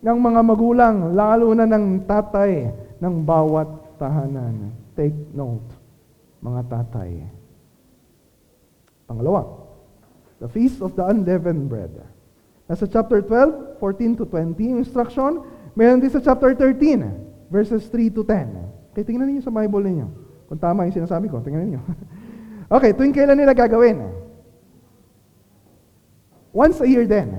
ng mga magulang, lalo na ng tatay ng bawat tahanan. Take note, mga tatay. Pangalawa, the Feast of the Unleavened Bread. Nasa chapter 12, 14 to 20 instruction. Meron din sa chapter 13, verses 3 to 10. Okay, tingnan niyo sa Bible niyo. Kung tama yung sinasabi ko, tingnan niyo. [laughs] okay, tuwing kailan nila gagawin? Once a year din.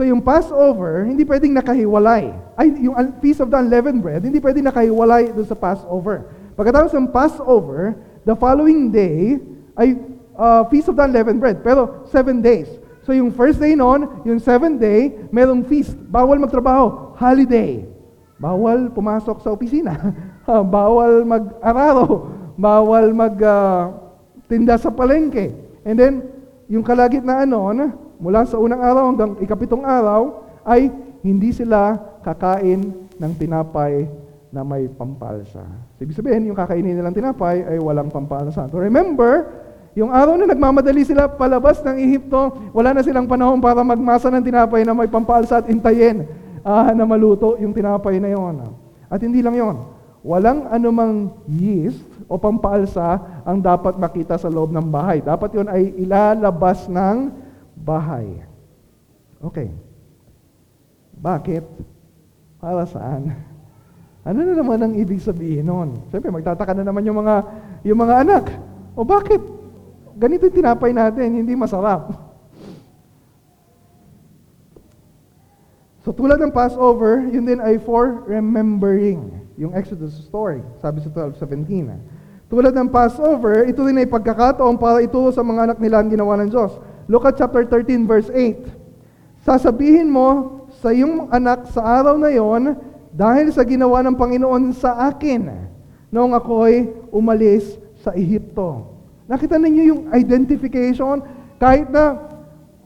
So yung Passover, hindi pwedeng nakahiwalay. Ay, yung Feast of the Unleavened Bread, hindi pwedeng nakahiwalay doon sa Passover. Pagkatapos ng Passover, the following day ay uh, Feast of the Unleavened Bread. Pero seven days. So yung first day noon, yung seventh day, merong feast. Bawal magtrabaho. Holiday. Bawal pumasok sa opisina. [laughs] bawal mag-araro. Bawal mag uh, sa palengke. And then, yung kalagitnaan noon, mula sa unang araw hanggang ikapitong araw, ay hindi sila kakain ng tinapay na may pampalsa. Ibig sabihin, yung kakainin nilang tinapay ay walang pampalsa. So remember, yung araw na nagmamadali sila palabas ng Ehipto, wala na silang panahon para magmasa ng tinapay na may pampalsa at intayin uh, na maluto yung tinapay na yon. At hindi lang yon. Walang anumang yeast o pampalsa ang dapat makita sa loob ng bahay. Dapat yon ay ilalabas ng bahay. Okay. Bakit? Para saan? Ano na naman ang ibig sabihin nun? Siyempre, magtataka na naman yung mga, yung mga anak. O bakit? ganito yung tinapay natin, hindi masarap. So tulad ng Passover, yun din ay for remembering. Yung Exodus story, sabi sa 12.17. Tulad ng Passover, ito din ay pagkakataon para ituro sa mga anak nila ang ginawa ng Diyos. Look at chapter 13, verse 8. Sasabihin mo sa iyong anak sa araw na yon, dahil sa ginawa ng Panginoon sa akin, noong ako'y umalis sa Ehipto. Nakita ninyo yung identification? Kahit na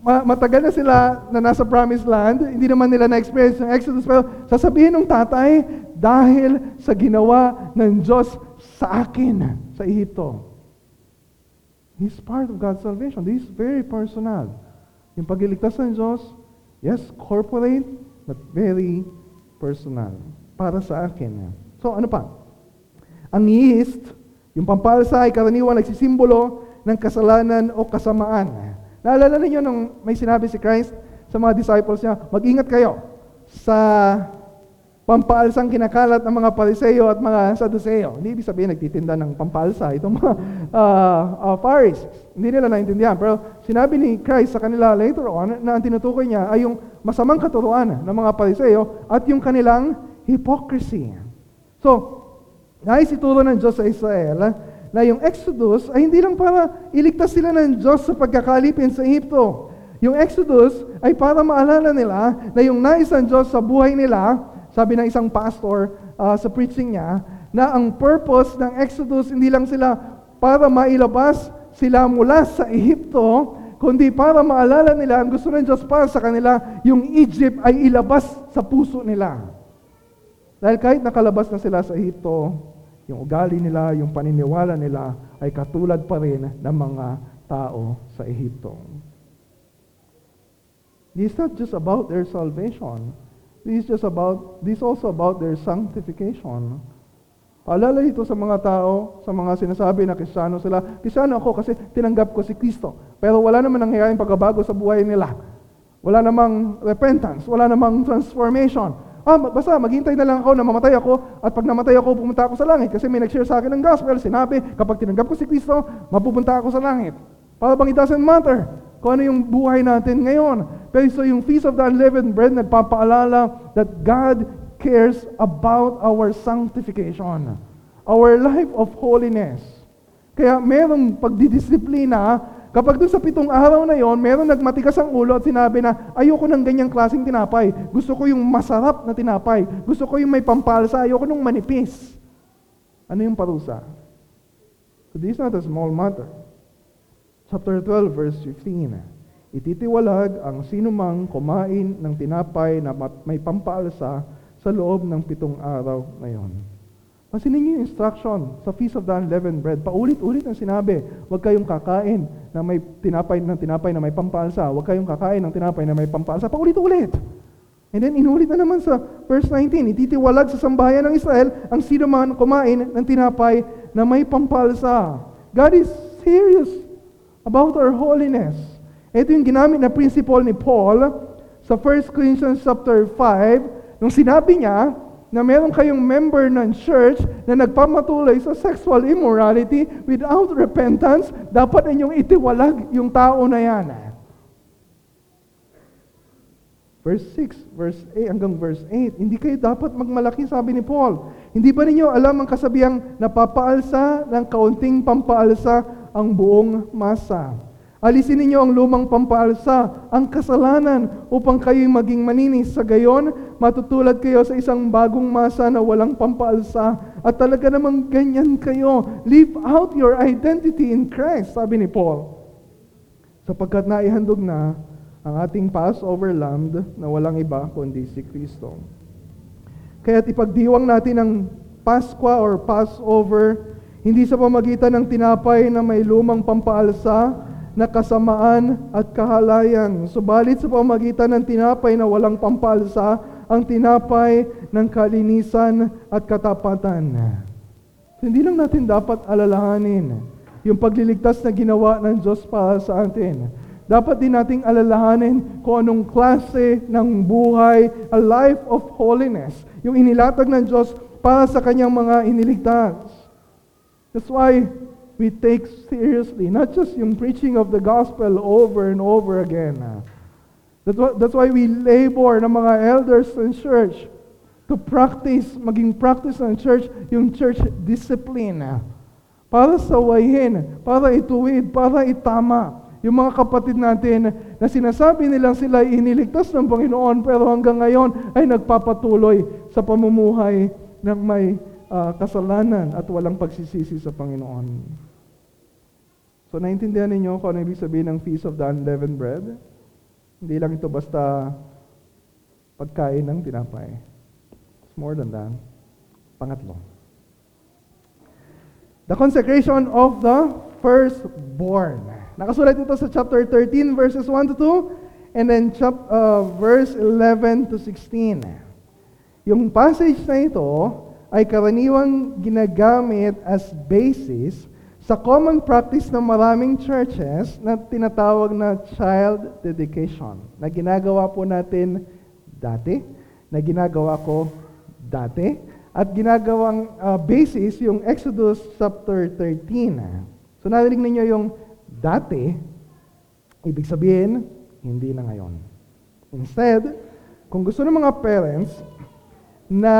matagal na sila na nasa promised land, hindi naman nila na-experience yung Exodus, pero sasabihin ng tatay, dahil sa ginawa ng Diyos sa akin, sa Ehipto. He's part of God's salvation. This is very personal. Yung pagliligtas ng Diyos, yes, corporate, but very personal. Para sa akin. So, ano pa? Ang yeast, yung pampalsa ay karaniwan nagsisimbolo ng kasalanan o kasamaan. Naalala ninyo nung may sinabi si Christ sa mga disciples niya, mag-ingat kayo sa pampalsang kinakalat ng mga pariseo at mga saduseo. Hindi ibig sabihin nagtitinda ng pampalsa itong mga [laughs] uh, uh, Pharisees. Hindi nila naintindihan. Pero sinabi ni Christ sa kanila later on na ang tinutukoy niya ay yung masamang katuruan ng mga pariseo at yung kanilang hypocrisy. So, Nais ituro ng Diyos sa Israel na yung Exodus ay hindi lang para iligtas sila ng Diyos sa pagkakalipin sa Egypto. Yung Exodus ay para maalala nila na yung nais ng Diyos sa buhay nila, sabi ng isang pastor uh, sa preaching niya, na ang purpose ng Exodus hindi lang sila para mailabas sila mula sa Egypto, kundi para maalala nila ang gusto ng Diyos para sa kanila, yung Egypt ay ilabas sa puso nila. Dahil kahit nakalabas na sila sa Egypto, yung ugali nila, yung paniniwala nila ay katulad pa rin ng mga tao sa Ehipto. Is not just about their salvation. This is just about, this is also about their sanctification. Paalala dito sa mga tao, sa mga sinasabi na kristyano sila, kristyano ako kasi tinanggap ko si Kristo. Pero wala naman nangyayaring pagbabago sa buhay nila. Wala namang repentance, wala namang transformation. Ah, basta maghintay na lang ako na mamatay ako at pag namatay ako, pumunta ako sa langit. Kasi may nag-share sa akin ng gospel, sinabi, kapag tinanggap ko si Kristo, mapupunta ako sa langit. Para bang it doesn't matter kung ano yung buhay natin ngayon. Pero so yung Feast of the Unleavened Bread, nagpapaalala that God cares about our sanctification, our life of holiness. Kaya merong pagdidisiplina Kapag doon sa pitong araw na yon, meron nagmatigas ang ulo at sinabi na, ayoko ng ganyang klaseng tinapay. Gusto ko yung masarap na tinapay. Gusto ko yung may pampalsa. Ayoko nung manipis. Ano yung parusa? So this is not a small matter. Chapter 12, verse 15. Ititiwalag ang sinumang kumain ng tinapay na may pampalsa sa loob ng pitong araw na yon. Pansinin niyo yung instruction sa Feast of the Unleavened Bread. Paulit-ulit ang sinabi, huwag kayong kakain na may tinapay ng tinapay na may pampalsa. Huwag kayong kakain ng tinapay na may pampalsa. Paulit-ulit. And then inulit na naman sa verse 19, ititiwalag sa sambahayan ng Israel ang sino man kumain ng tinapay na may pampalsa. God is serious about our holiness. Ito yung ginamit na principle ni Paul sa 1 Corinthians chapter 5, nung sinabi niya, na meron kayong member ng church na nagpamatuloy sa sexual immorality without repentance, dapat ninyong itiwalag yung tao na yan. Verse 6, verse 8 hanggang verse 8. Hindi kayo dapat magmalaki, sabi ni Paul. Hindi ba ninyo alam ang kasabihang napapaalsa ng kaunting pampaalsa ang buong masa? Alisin ninyo ang lumang pampalsa, ang kasalanan, upang kayo'y maging maninis. Sa gayon, matutulad kayo sa isang bagong masa na walang pampalsa. At talaga namang ganyan kayo. Live out your identity in Christ, sabi ni Paul. sapagkat naihandog na ang ating Passover lamb na walang iba kundi si Kristo. Kaya't ipagdiwang natin ang Paskwa or Passover hindi sa pamagitan ng tinapay na may lumang pampaalsa na kasamaan at kahalayan, subalit sa pamagitan ng tinapay na walang pampalsa, ang tinapay ng kalinisan at katapatan. Hindi lang natin dapat alalahanin yung pagliligtas na ginawa ng Diyos para sa atin. Dapat din nating alalahanin kung anong klase ng buhay, a life of holiness, yung inilatag ng Diyos para sa kanyang mga iniligtas. That's why we take seriously, not just yung preaching of the gospel over and over again. That's, what, that's why we labor ng mga elders in church to practice, maging practice ng church, yung church discipline. Para sawayin, para ituwid, para itama. Yung mga kapatid natin na sinasabi nilang sila iniligtas ng Panginoon pero hanggang ngayon ay nagpapatuloy sa pamumuhay ng may uh, kasalanan at walang pagsisisi sa Panginoon. So, naintindihan ninyo kung ano ibig sabihin ng Feast of the Unleavened Bread? Hindi lang ito basta pagkain ng tinapay. It's more than that. Pangatlo. The consecration of the firstborn. Nakasulat ito sa chapter 13, verses 1 to 2, and then chap, uh, verse 11 to 16. Yung passage na ito, ay karaniwang ginagamit as basis sa common practice ng maraming churches na tinatawag na child dedication na ginagawa po natin dati, na ginagawa ko dati, at ginagawang uh, basis yung Exodus chapter 13. So narinig ninyo yung dati, ibig sabihin, hindi na ngayon. Instead, kung gusto ng mga parents na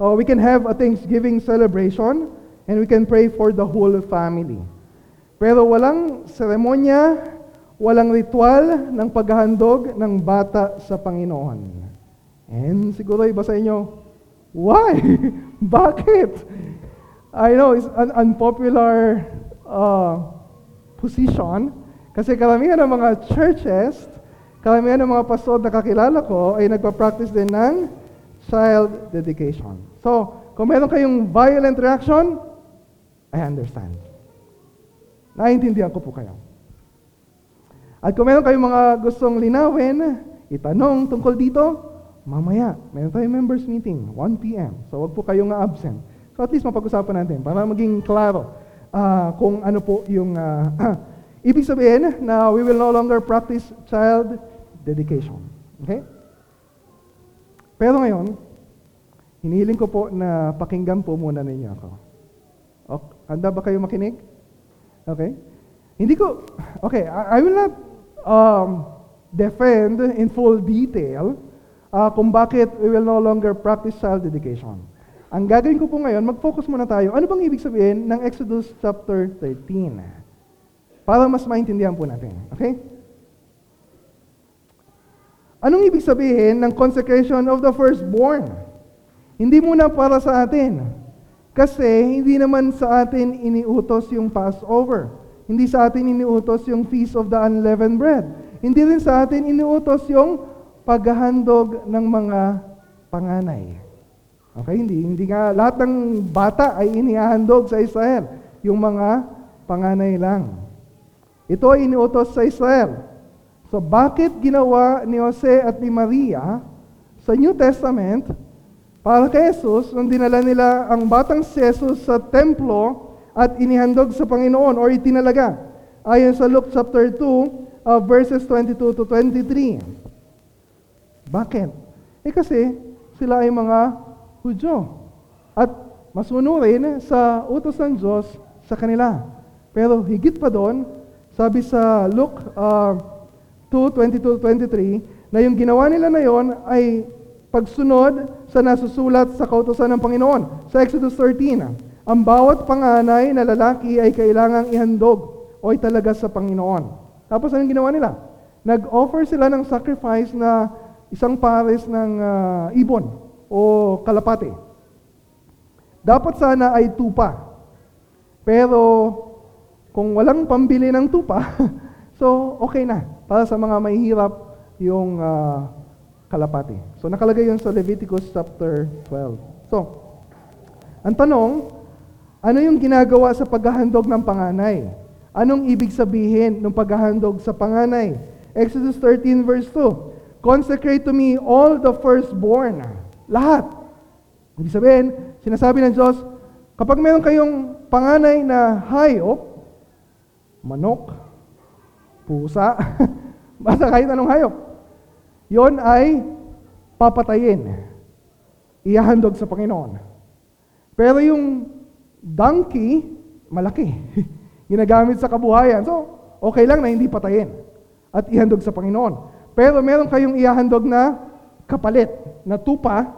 Uh, we can have a Thanksgiving celebration and we can pray for the whole family. Pero walang seremonya, walang ritual ng paghahandog ng bata sa Panginoon. And siguro iba sa inyo, why? [laughs] Bakit? I know it's an unpopular uh, position kasi karamihan ng mga churches, karamihan ng mga pastor na kakilala ko ay nagpa-practice din ng child dedication. So, kung meron kayong violent reaction, I understand. Naintindihan ko po kayo. At kung meron kayong mga gustong linawin, itanong tungkol dito, mamaya, meron tayong members meeting, 1 p.m. So, wag po kayong absent. So, at least mapag-usapan natin para maging klaro uh, kung ano po yung uh, [clears throat] ibig sabihin na we will no longer practice child dedication. Okay? Pero ngayon, Hinihiling ko po na pakinggan po muna ninyo ako. Okay. Handa ba kayo makinig? Okay? Hindi ko, okay, I, I will not um, defend in full detail uh, kung bakit we will no longer practice child dedication. Ang gagawin ko po ngayon, mag-focus muna tayo. Ano bang ibig sabihin ng Exodus chapter 13? Para mas maintindihan po natin. Okay? Anong ibig sabihin ng consecration of the firstborn? Hindi muna para sa atin. Kasi hindi naman sa atin iniutos yung Passover. Hindi sa atin iniutos yung Feast of the Unleavened Bread. Hindi rin sa atin iniutos yung paghahandog ng mga panganay. Okay, hindi hindi nga lahat ng bata ay inihahandog sa Israel, yung mga panganay lang. Ito ay iniutos sa Israel. So bakit ginawa ni Jose at ni Maria sa New Testament para kay Jesus, nung dinala nila ang batang si Jesus sa templo at inihandog sa Panginoon or itinalaga. Ayon sa Luke chapter 2, uh, verses 22 to 23. Bakit? Eh kasi sila ay mga Hudyo. At masunurin sa utos ng Diyos sa kanila. Pero higit pa doon, sabi sa Luke uh, 2, 22-23, na yung ginawa nila na yon ay pagsunod sa nasusulat sa kautosan ng Panginoon. Sa Exodus 13, ang bawat panganay na lalaki ay kailangang ihandog o italaga sa Panginoon. Tapos anong ginawa nila? Nag-offer sila ng sacrifice na isang pares ng uh, ibon o kalapate. Dapat sana ay tupa. Pero kung walang pambili ng tupa, [laughs] so okay na. Para sa mga mahihirap yung ah, kalapati. So nakalagay yun sa Leviticus chapter 12. So, ang tanong, ano yung ginagawa sa paghahandog ng panganay? Anong ibig sabihin ng paghahandog sa panganay? Exodus 13 verse 2. Consecrate to me all the firstborn. Lahat. Ibig sabihin, sinasabi ng Diyos, kapag meron kayong panganay na hayop, manok, pusa, [laughs] basta kahit anong hayop, yon ay papatayin. Ihahandog sa Panginoon. Pero yung donkey, malaki. [laughs] Ginagamit sa kabuhayan. So, okay lang na hindi patayin at ihandog sa Panginoon. Pero meron kayong ihahandog na kapalit, na tupa,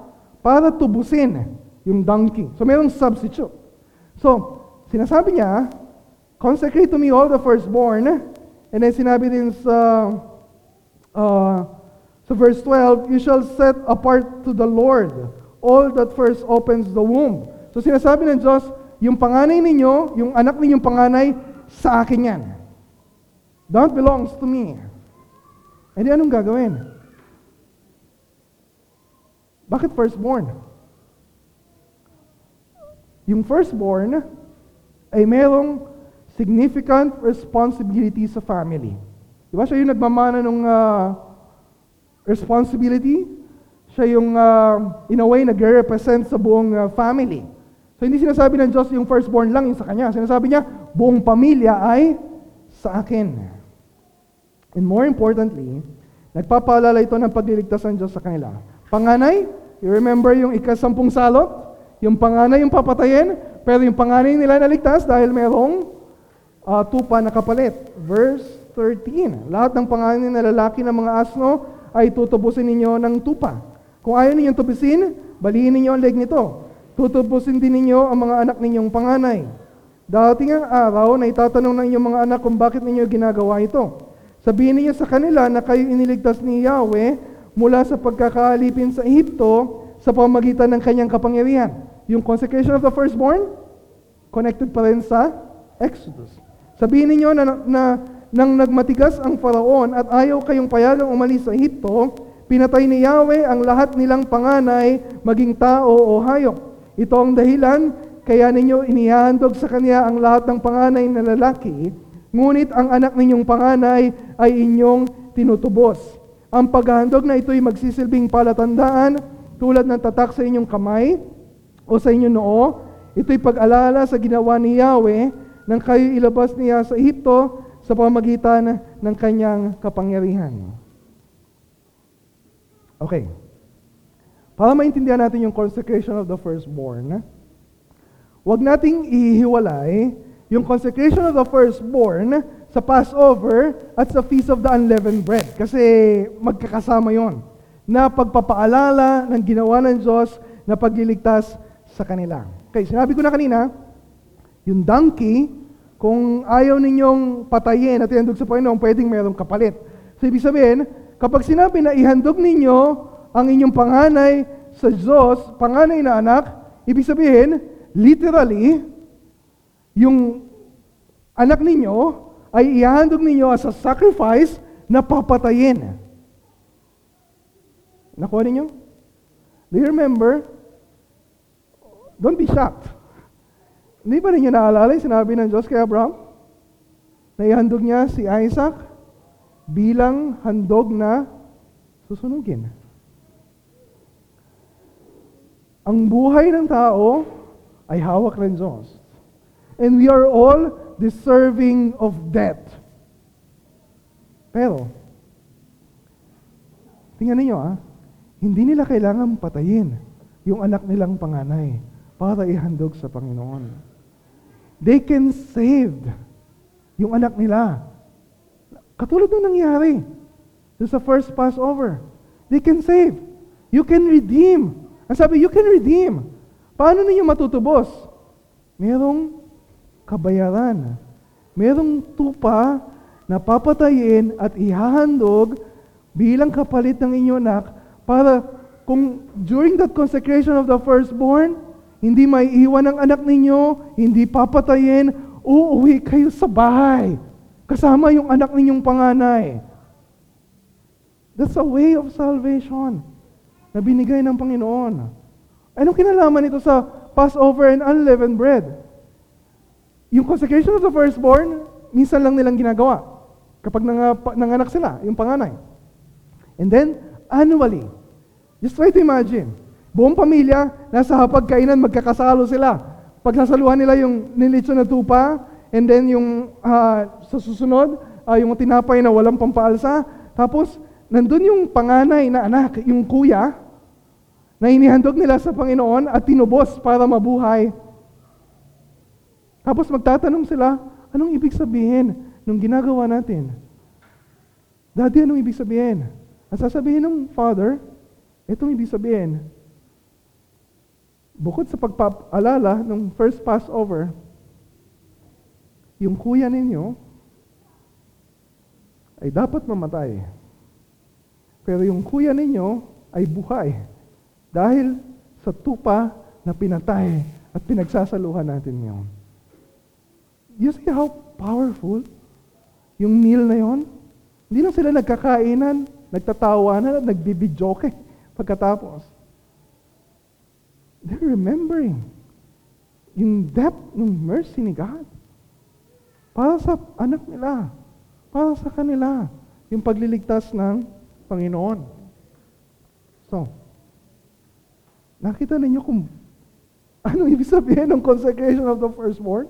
para tubusin yung donkey. So, merong substitute. So, sinasabi niya, consecrate to me all the firstborn. And then sinabi din sa, uh, sa verse 12, you shall set apart to the Lord all that first opens the womb. So sinasabi ng Diyos, yung panganay ninyo, yung anak ninyong panganay, sa akin yan. That belongs to me. E di anong gagawin? Bakit firstborn? Yung firstborn ay merong significant responsibility sa family. Di ba siya yung nagmamana ng uh, responsibility? Siya yung, uh, in a way, nagre-represent sa buong uh, family. So hindi sinasabi ng Diyos yung firstborn lang yung sa Kanya. Sinasabi niya, buong pamilya ay sa akin. And more importantly, nagpapaalala ito ng pagliligtas ng Diyos sa kanila. Panganay, you remember yung ikasampung salot? Yung panganay yung papatayin, pero yung panganay nila naligtas dahil merong uh, tupa na kapalit. Verse 13. Lahat ng panganay na lalaki ng mga asno ay tutubusin ninyo ng tupa. Kung ayaw ninyong tubusin, balihin ninyo ang leg nito. Tutubusin din ninyo ang mga anak ninyong panganay. Dating ang araw na itatanong ng inyong mga anak kung bakit ninyo ginagawa ito. Sabihin niyo sa kanila na kayo iniligtas ni Yahweh mula sa pagkakaalipin sa Ehipto sa pamagitan ng kanyang kapangyarihan. Yung consecration of the firstborn, connected pa rin sa Exodus. Sabihin niyo na, na nang nagmatigas ang Faraon at ayaw kayong payagang umalis sa Ehipto, pinatay ni Yahweh ang lahat nilang panganay, maging tao o hayop. Ito ang dahilan kaya ninyo inihandog sa kanya ang lahat ng panganay na lalaki, ngunit ang anak ninyong panganay ay inyong tinutubos. Ang paghahandog na ito'y magsisilbing palatandaan tulad ng tatak sa inyong kamay o sa inyong noo. Ito'y pag-alala sa ginawa ni Yahweh nang kayo ilabas niya sa Ehipto sa pamagitan ng kanyang kapangyarihan. Okay. Para maintindihan natin yung consecration of the firstborn, huwag nating ihiwalay yung consecration of the firstborn sa Passover at sa Feast of the Unleavened Bread. Kasi magkakasama yon na pagpapaalala ng ginawa ng Diyos na pagliligtas sa kanila. Okay, sinabi ko na kanina, yung donkey, kung ayaw ninyong patayin at ihandog sa Panginoon, pwedeng mayroong kapalit. So, ibig sabihin, kapag sinabi na ihandog ninyo ang inyong panganay sa Diyos, panganay na anak, ibig sabihin, literally, yung anak ninyo ay ihandog ninyo as a sacrifice na papatayin. Nakuha ninyo? Do you remember? Don't be shocked. Hindi ba ninyo naalala yung sinabi ng Diyos kay Abraham? Na ihandog niya si Isaac bilang handog na susunugin. Ang buhay ng tao ay hawak ng Diyos. And we are all deserving of death. Pero, tingnan ninyo ah, hindi nila kailangan patayin yung anak nilang panganay para ihandog sa Panginoon. They can save yung anak nila. Katulad nung nangyari sa first Passover. They can save. You can redeem. Ang sabi, you can redeem. Paano ninyo matutubos? Merong kabayaran. Merong tupa na papatayin at ihahandog bilang kapalit ng inyong anak para kung during that consecration of the firstborn, hindi may iwan ang anak ninyo, hindi papatayin, uuwi kayo sa bahay. Kasama yung anak ninyong panganay. That's a way of salvation na binigay ng Panginoon. Anong kinalaman ito sa Passover and unleavened bread? Yung consecration of the firstborn, minsan lang nilang ginagawa. Kapag nangap- nanganak sila, yung panganay. And then, annually, just try to imagine, buong pamilya, nasa hapagkainan, magkakasalo sila. Pag nasaluhan nila yung nilitsyo na tupa, and then yung ah, sa susunod, ah, yung tinapay na walang pampaalsa, tapos nandun yung panganay na anak, yung kuya, na inihandog nila sa Panginoon at tinubos para mabuhay. Tapos magtatanong sila, anong ibig sabihin nung ginagawa natin? Daddy, anong ibig sabihin? Ang sasabihin ng father, itong ibig sabihin. Bukod sa pagpapalala ng first Passover, yung kuya ninyo ay dapat mamatay. Pero yung kuya ninyo ay buhay dahil sa tupa na pinatay at pinagsasaluhan natin ngayon. You see how powerful yung meal na yon? Hindi lang sila nagkakainan, nagtatawanan at nagbibidyoke pagkatapos. They're remembering yung depth ng mercy ni God. Para sa anak nila, para sa kanila, yung pagliligtas ng Panginoon. So, nakita ninyo kung ano ibig sabihin ng consecration of the firstborn?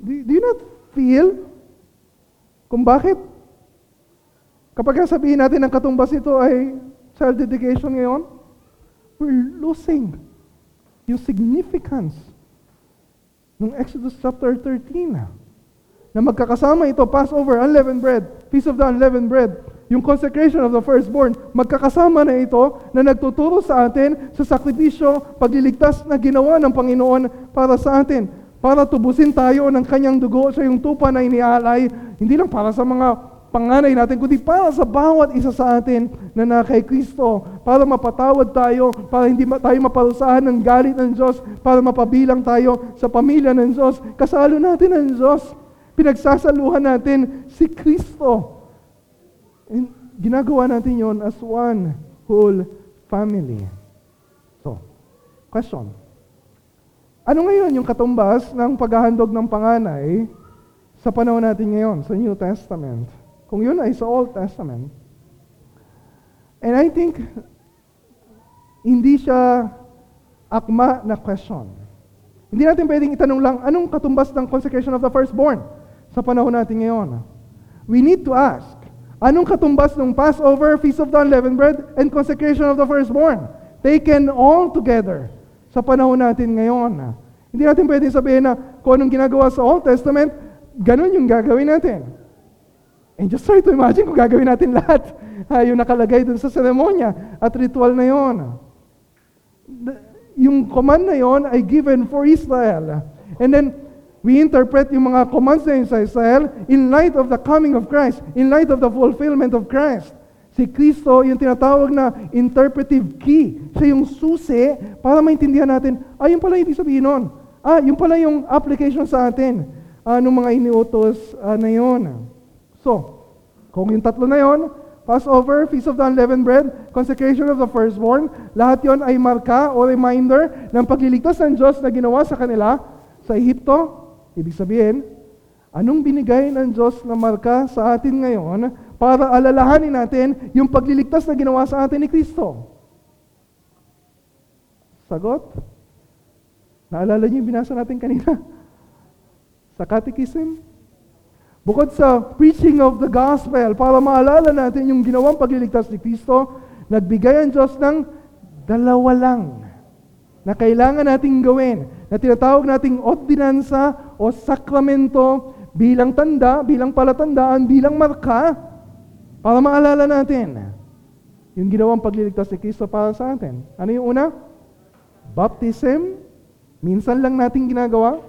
Do, do you not feel kung bakit kapag sabihin natin ang katumbas nito ay child dedication ngayon, we're losing yung significance ng Exodus chapter 13 na magkakasama ito, Passover, unleavened bread, Feast of the Unleavened Bread, yung consecration of the firstborn, magkakasama na ito na nagtuturo sa atin sa sakripisyo, pagliligtas na ginawa ng Panginoon para sa atin. Para tubusin tayo ng kanyang dugo sa yung tupa na inialay, hindi lang para sa mga panganay natin, kundi para sa bawat isa sa atin na na kay Kristo, para mapatawad tayo, para hindi tayo maparusahan ng galit ng Diyos, para mapabilang tayo sa pamilya ng Diyos, kasalo natin ang Diyos, pinagsasaluhan natin si Kristo. And ginagawa natin yon as one whole family. So, question. Ano ngayon yung katumbas ng paghahandog ng panganay sa panahon natin ngayon, sa New Testament? Kung yun ay sa Old Testament. And I think, hindi siya akma na question. Hindi natin pwedeng itanong lang, anong katumbas ng consecration of the firstborn sa panahon natin ngayon? We need to ask, anong katumbas ng Passover, Feast of the Unleavened Bread, and consecration of the firstborn? Taken all together sa panahon natin ngayon. Hindi natin pwedeng sabihin na kung anong ginagawa sa Old Testament, ganun yung gagawin natin. And just try to imagine kung gagawin natin [laughs] lahat uh, yung nakalagay dun sa seremonya at ritual na yon. Yung command na yon ay given for Israel. And then, we interpret yung mga commands na yun sa Israel in light of the coming of Christ, in light of the fulfillment of Christ. Si Kristo, yung tinatawag na interpretive key. Siya yung susi para maintindihan natin, ah, yun pala ibig sabihin nun. Ah, yun pala yung application sa atin ah, ng mga iniutos ah, na yun. So, kung yung tatlo na yon, Passover, Feast of the Unleavened Bread, Consecration of the Firstborn, lahat yon ay marka o reminder ng pagliligtas ng Diyos na ginawa sa kanila sa Ehipto. Ibig sabihin, anong binigay ng Diyos na marka sa atin ngayon para alalahanin natin yung pagliligtas na ginawa sa atin ni Kristo? Sagot? Naalala niyo yung binasa natin kanina? Sa catechism? Bukod sa preaching of the gospel, para maalala natin yung ginawang pagliligtas ni Kristo, nagbigay ang Diyos ng dalawa lang na kailangan nating gawin, na tinatawag nating ordinansa o sakramento bilang tanda, bilang palatandaan, bilang marka, para maalala natin yung ginawang pagliligtas ni Kristo para sa atin. Ano yung una? Baptism. Minsan lang natin ginagawa.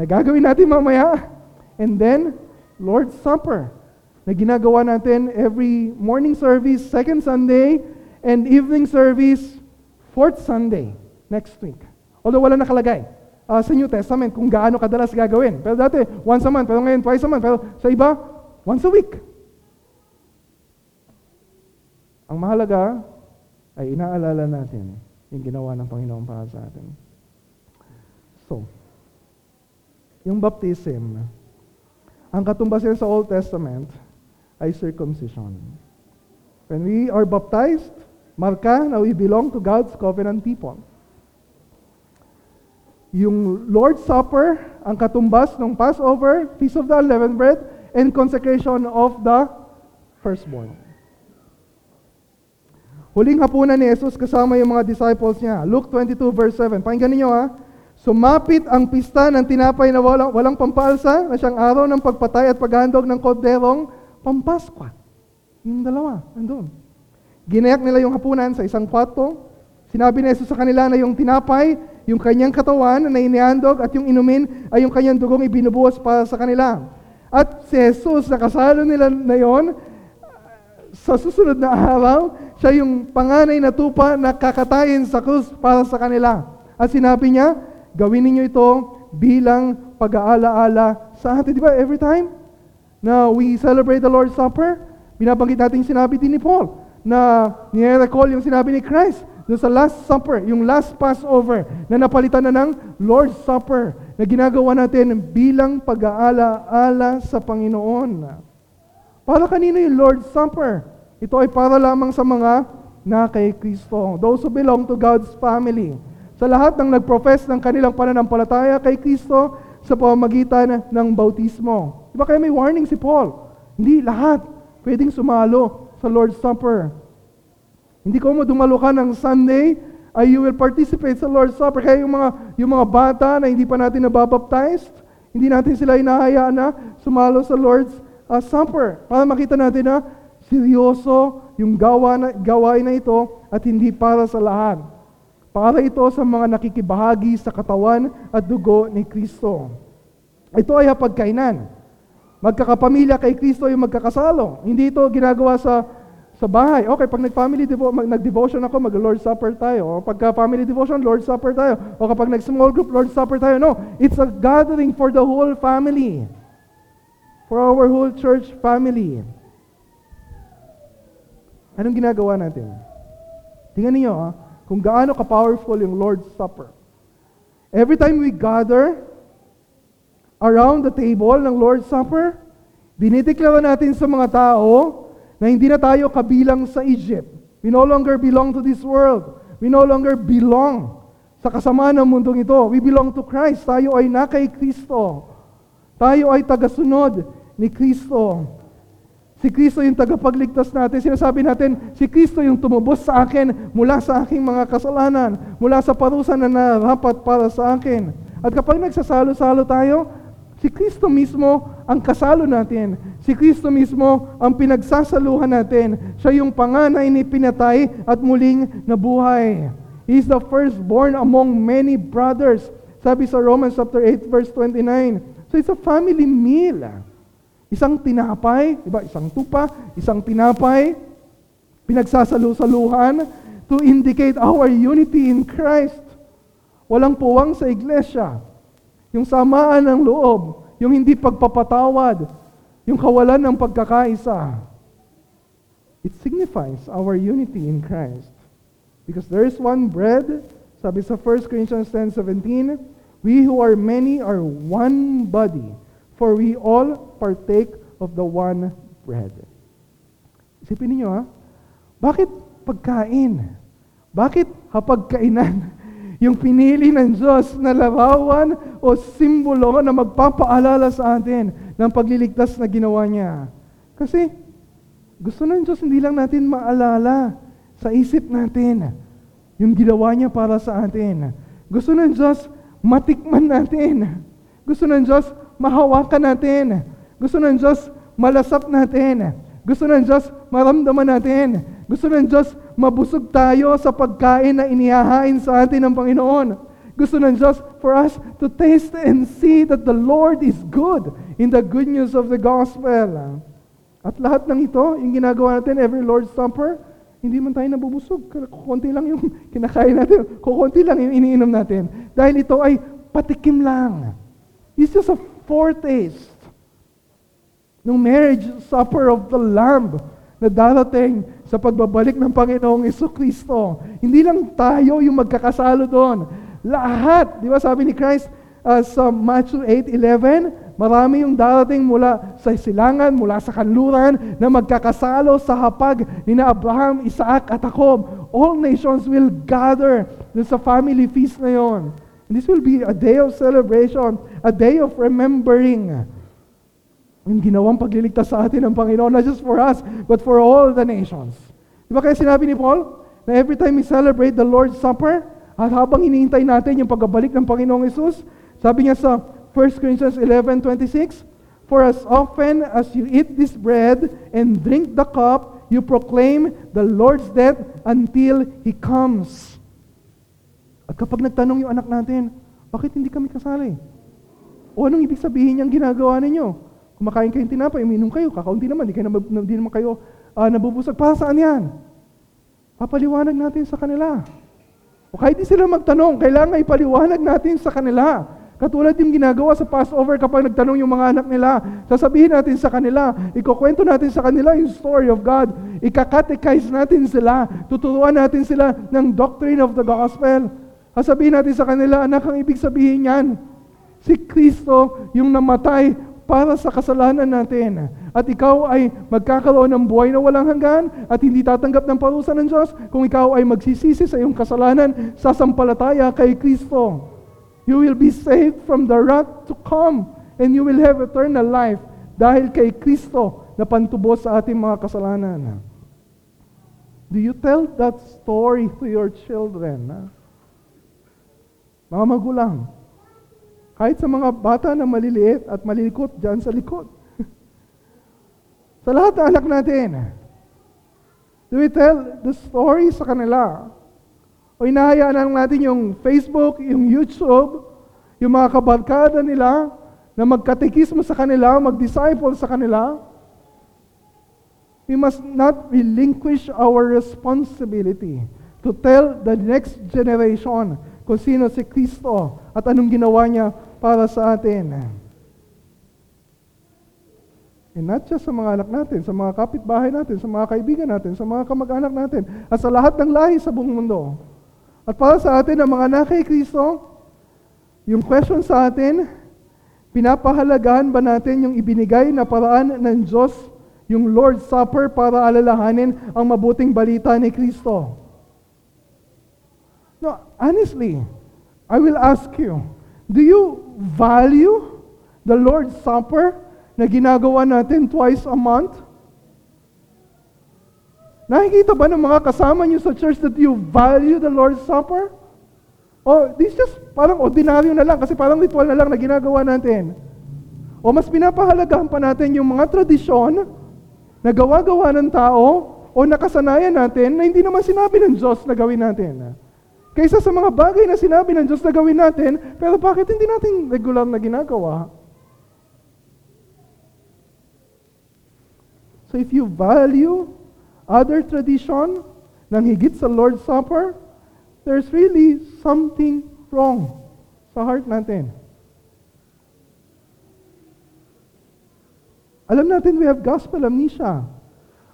Nagagawin natin mamaya. And then, Lord's Supper na ginagawa natin every morning service, second Sunday, and evening service, fourth Sunday next week. Although wala nakalagay. ah, sa New Testament kung gaano kadalas gagawin. Pero dati, once a month. Pero ngayon, twice a month. Pero sa iba, once a week. Ang mahalaga ay inaalala natin yung ginawa ng Panginoon para sa atin. So, yung baptism, ang katumbasan sa Old Testament ay circumcision. When we are baptized, marka na we belong to God's covenant people. Yung Lord's Supper, ang katumbas ng Passover, Feast of the Unleavened Bread, and consecration of the firstborn. Huling hapunan ni Jesus kasama yung mga disciples niya. Luke 22 verse 7. Pakinggan niyo ha. Sumapit ang pista ng tinapay na walang, walang pampalsa na siyang araw ng pagpatay at paghandog ng koderong pampaskwa. Yung dalawa, andun. Ginayak nila yung hapunan sa isang kwarto. Sinabi ni Jesus sa kanila na yung tinapay, yung kanyang katawan na inihandog at yung inumin ay yung kanyang dugong ibinubuhos para sa kanila. At si Jesus, nakasalo nila na yon, sa susunod na araw, siya yung panganay na tupa na kakatayin sa krus para sa kanila. At sinabi niya, gawin ninyo ito bilang pag-aalaala sa atin. Di ba, every time na we celebrate the Lord's Supper, binabanggit natin yung sinabi din ni Paul na nire-recall yung sinabi ni Christ doon sa Last Supper, yung last Passover na napalitan na ng Lord's Supper na ginagawa natin bilang pag-aala-ala sa Panginoon. Para kanino yung Lord's Supper? Ito ay para lamang sa mga na kay Kristo. Those who belong to God's family. Sa lahat ng nagprofess ng kanilang pananampalataya kay Kristo sa pamamagitan ng bautismo. Di ba kaya may warning si Paul? Hindi lahat pwedeng sumalo sa Lord's Supper. Hindi ko mo dumalo ka ng Sunday, ay you will participate sa Lord's Supper. Kaya yung mga, yung mga bata na hindi pa natin nababaptized, hindi natin sila inahayaan na sumalo sa Lord's uh, Supper. Para makita natin na seryoso yung gawa na, gawain na ito at hindi para sa lahat. Para ito sa mga nakikibahagi sa katawan at dugo ni Kristo. Ito ay hapagkainan. Magkakapamilya kay Kristo yung magkakasalo. Hindi ito ginagawa sa sa bahay. Okay, pag nag-family devo- mag- nag-devotion ako, mag-Lord Supper tayo. O pagka family devotion, Lord Supper tayo. O kapag nag-small group, Lord Supper tayo. No, it's a gathering for the whole family. For our whole church family. Anong ginagawa natin? Tingnan niyo ha, kung gaano ka-powerful yung Lord's Supper. Every time we gather around the table ng Lord's Supper, dinideklara natin sa mga tao na hindi na tayo kabilang sa Egypt. We no longer belong to this world. We no longer belong sa kasamaan ng mundong ito. We belong to Christ. Tayo ay na kay Kristo. Tayo ay tagasunod ni Kristo. Si Kristo yung tagapagligtas natin. Sinasabi natin, si Kristo yung tumubos sa akin mula sa aking mga kasalanan, mula sa parusa na narapat para sa akin. At kapag nagsasalo-salo tayo, si Kristo mismo ang kasalo natin. Si Kristo mismo ang pinagsasaluhan natin. Siya yung panganay ni pinatay at muling nabuhay. He is the firstborn among many brothers. Sabi sa Romans chapter 8 verse 29. So it's a family meal. Isang tinapay, diba? isang tupa, isang tinapay, pinagsasalu-saluhan to indicate our unity in Christ. Walang puwang sa iglesia. Yung samaan ng loob, yung hindi pagpapatawad, yung kawalan ng pagkakaisa. It signifies our unity in Christ. Because there is one bread, sabi sa 1 Corinthians 10:17, we who are many are one body, for we all partake of the one bread. Isipin niyo ha, bakit pagkain? Bakit hapagkainan? [laughs] Yung pinili ng Diyos na larawan o simbolo na magpapaalala sa atin ng pagliligtas na ginawa niya. Kasi gusto ng Diyos hindi lang natin maalala sa isip natin yung ginawa niya para sa atin. Gusto ng Diyos matikman natin. Gusto ng Diyos mahawakan natin. Gusto ng Diyos malasap natin. Gusto ng Diyos maramdaman natin. Gusto ng Diyos mabusog tayo sa pagkain na inihahain sa atin ng Panginoon. Gusto ng Diyos for us to taste and see that the Lord is good in the good news of the gospel. At lahat ng ito, yung ginagawa natin every Lord's Supper, hindi man tayo nabubusog. Kukunti lang yung [laughs] kinakain natin. Kukunti lang yung iniinom natin. Dahil ito ay patikim lang. It's just a foretaste ng marriage supper of the Lamb na darating sa pagbabalik ng Panginoong Iso Kristo. Hindi lang tayo yung magkakasalo doon. Lahat, di ba sabi ni Christ uh, sa Matthew 8.11, marami yung darating mula sa silangan, mula sa kanluran, na magkakasalo sa hapag ni na Abraham, Isaac at Jacob. All nations will gather doon sa family feast na yon. This will be a day of celebration, a day of remembering yung ginawang pagliligtas sa atin ng Panginoon, not just for us, but for all the nations. Di ba kaya sinabi ni Paul, na every time we celebrate the Lord's Supper, at habang iniintay natin yung pagbabalik ng Panginoong Isus, sabi niya sa 1 Corinthians 11.26, For as often as you eat this bread and drink the cup, you proclaim the Lord's death until He comes. At kapag nagtanong yung anak natin, bakit hindi kami kasali? O anong ibig sabihin niyang ginagawa ninyo? Kumakain kayong tinapay, uminom kayo, kakaunti naman, di, kayo na, di naman kayo uh, nabubusag. Para saan yan? Papaliwanag natin sa kanila. O kahit di sila magtanong, kailangan ipaliwanag natin sa kanila. Katulad yung ginagawa sa Passover kapag nagtanong yung mga anak nila, sasabihin natin sa kanila, ikukwento natin sa kanila yung story of God, ikakatechize natin sila, tuturuan natin sila ng doctrine of the gospel. Sasabihin natin sa kanila, anak, ang ibig sabihin yan, si Kristo yung namatay para sa kasalanan natin. At ikaw ay magkakaroon ng buhay na walang hanggan at hindi tatanggap ng parusa ng Diyos kung ikaw ay magsisisi sa iyong kasalanan sa sampalataya kay Kristo. You will be saved from the wrath to come and you will have eternal life dahil kay Kristo na pantubos sa ating mga kasalanan. Do you tell that story to your children? Mga magulang, kahit sa mga bata na maliliit at malilikot dyan sa likod. [laughs] sa lahat ng anak natin. Do we tell the story sa kanila? O inahayaan lang natin yung Facebook, yung YouTube, yung mga kabarkada nila na magkatekismo sa kanila, mag-disciple sa kanila? We must not relinquish our responsibility to tell the next generation kung sino si Kristo at anong ginawa niya para sa atin. And not just sa mga anak natin, sa mga kapitbahay natin, sa mga kaibigan natin, sa mga kamag-anak natin, at sa lahat ng lahi sa buong mundo. At para sa atin, ang mga anak kay Kristo, yung question sa atin, pinapahalagahan ba natin yung ibinigay na paraan ng Diyos, yung Lord's Supper para alalahanin ang mabuting balita ni Kristo? No, honestly, I will ask you, do you value the Lord's Supper na ginagawa natin twice a month? Nakikita ba ng mga kasama niyo sa church that you value the Lord's Supper? O this just parang ordinaryo na lang kasi parang ritual na lang na ginagawa natin. O mas pinapahalagahan pa natin yung mga tradisyon na gawa-gawa ng tao o nakasanayan natin na hindi naman sinabi ng Diyos na gawin natin. Kaysa sa mga bagay na sinabi ng Diyos na gawin natin, pero bakit hindi natin regular na ginagawa? So if you value other tradition nang higit sa Lord's Supper, there's really something wrong sa heart natin. Alam natin we have gospel amnesia.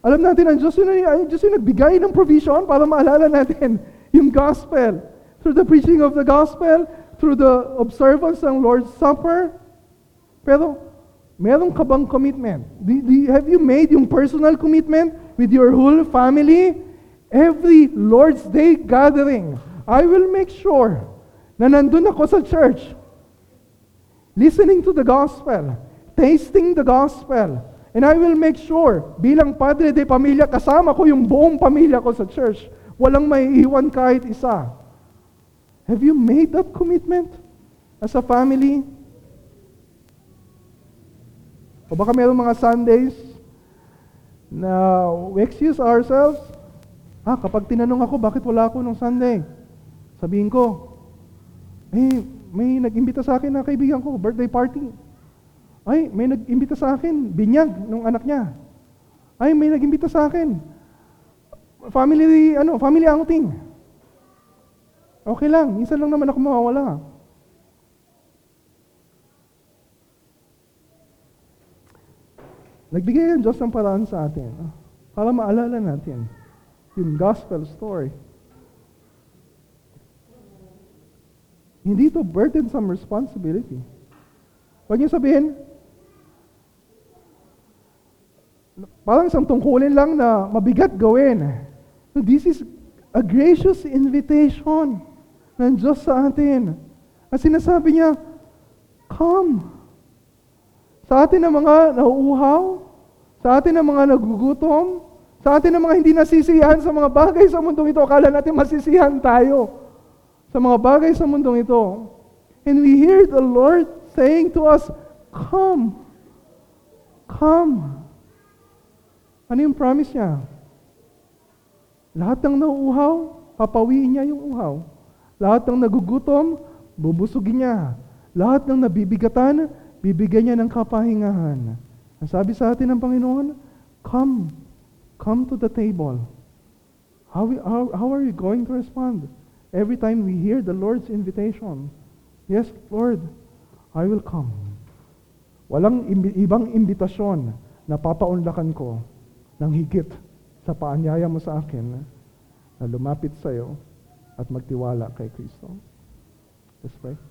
Alam natin ang Diyos yung, ang Diyos yung nagbigay ng provision para maalala natin yung gospel. Through the preaching of the gospel, through the observance ng Lord's Supper. Pero, meron ka bang commitment? Do, do, have you made yung personal commitment with your whole family? Every Lord's Day gathering, I will make sure na nandun ako sa church, listening to the gospel, tasting the gospel, and I will make sure, bilang padre de pamilya, kasama ko yung buong pamilya ko sa church Walang maiiwan kahit isa. Have you made that commitment as a family? O baka mayroong mga Sundays na we excuse ourselves. Ah, kapag tinanong ako, bakit wala ako nung Sunday? Sabihin ko, eh, may nag-imbita sa akin na kaibigan ko, birthday party. Ay, may nag-imbita sa akin, binyag nung anak niya. Ay, may nag-imbita sa akin, Family, ano, family outing. Okay lang, minsan lang naman ako mawawala. Nagbigay ang Diyos ng paraan sa atin ah, para maalala natin yung gospel story. Hindi ito burdensome responsibility. Huwag niyo sabihin, parang isang tungkulin lang na mabigat gawin. This is a gracious invitation ng Diyos sa atin. At sinasabi niya, Come. Sa atin ng mga nauuhaw, sa atin ng mga nagugutom, sa atin ng mga hindi nasisiyahan sa mga bagay sa mundong ito, akala natin masisiyahan tayo sa mga bagay sa mundong ito. And we hear the Lord saying to us, Come. Come. Ano yung promise niya? Lahat ng nauuhaw, papawiin niya yung uhaw. Lahat ng nagugutom, bubusugin niya. Lahat ng nabibigatan, bibigyan niya ng kapahingahan. Ang sabi sa atin ng Panginoon, Come. Come to the table. How, we, how, how are you going to respond? Every time we hear the Lord's invitation, Yes, Lord, I will come. Walang ibang imbitasyon na papaunlakan ko ng higit sa paanyaya mo sa akin na lumapit sa iyo at magtiwala kay Kristo. Let's pray.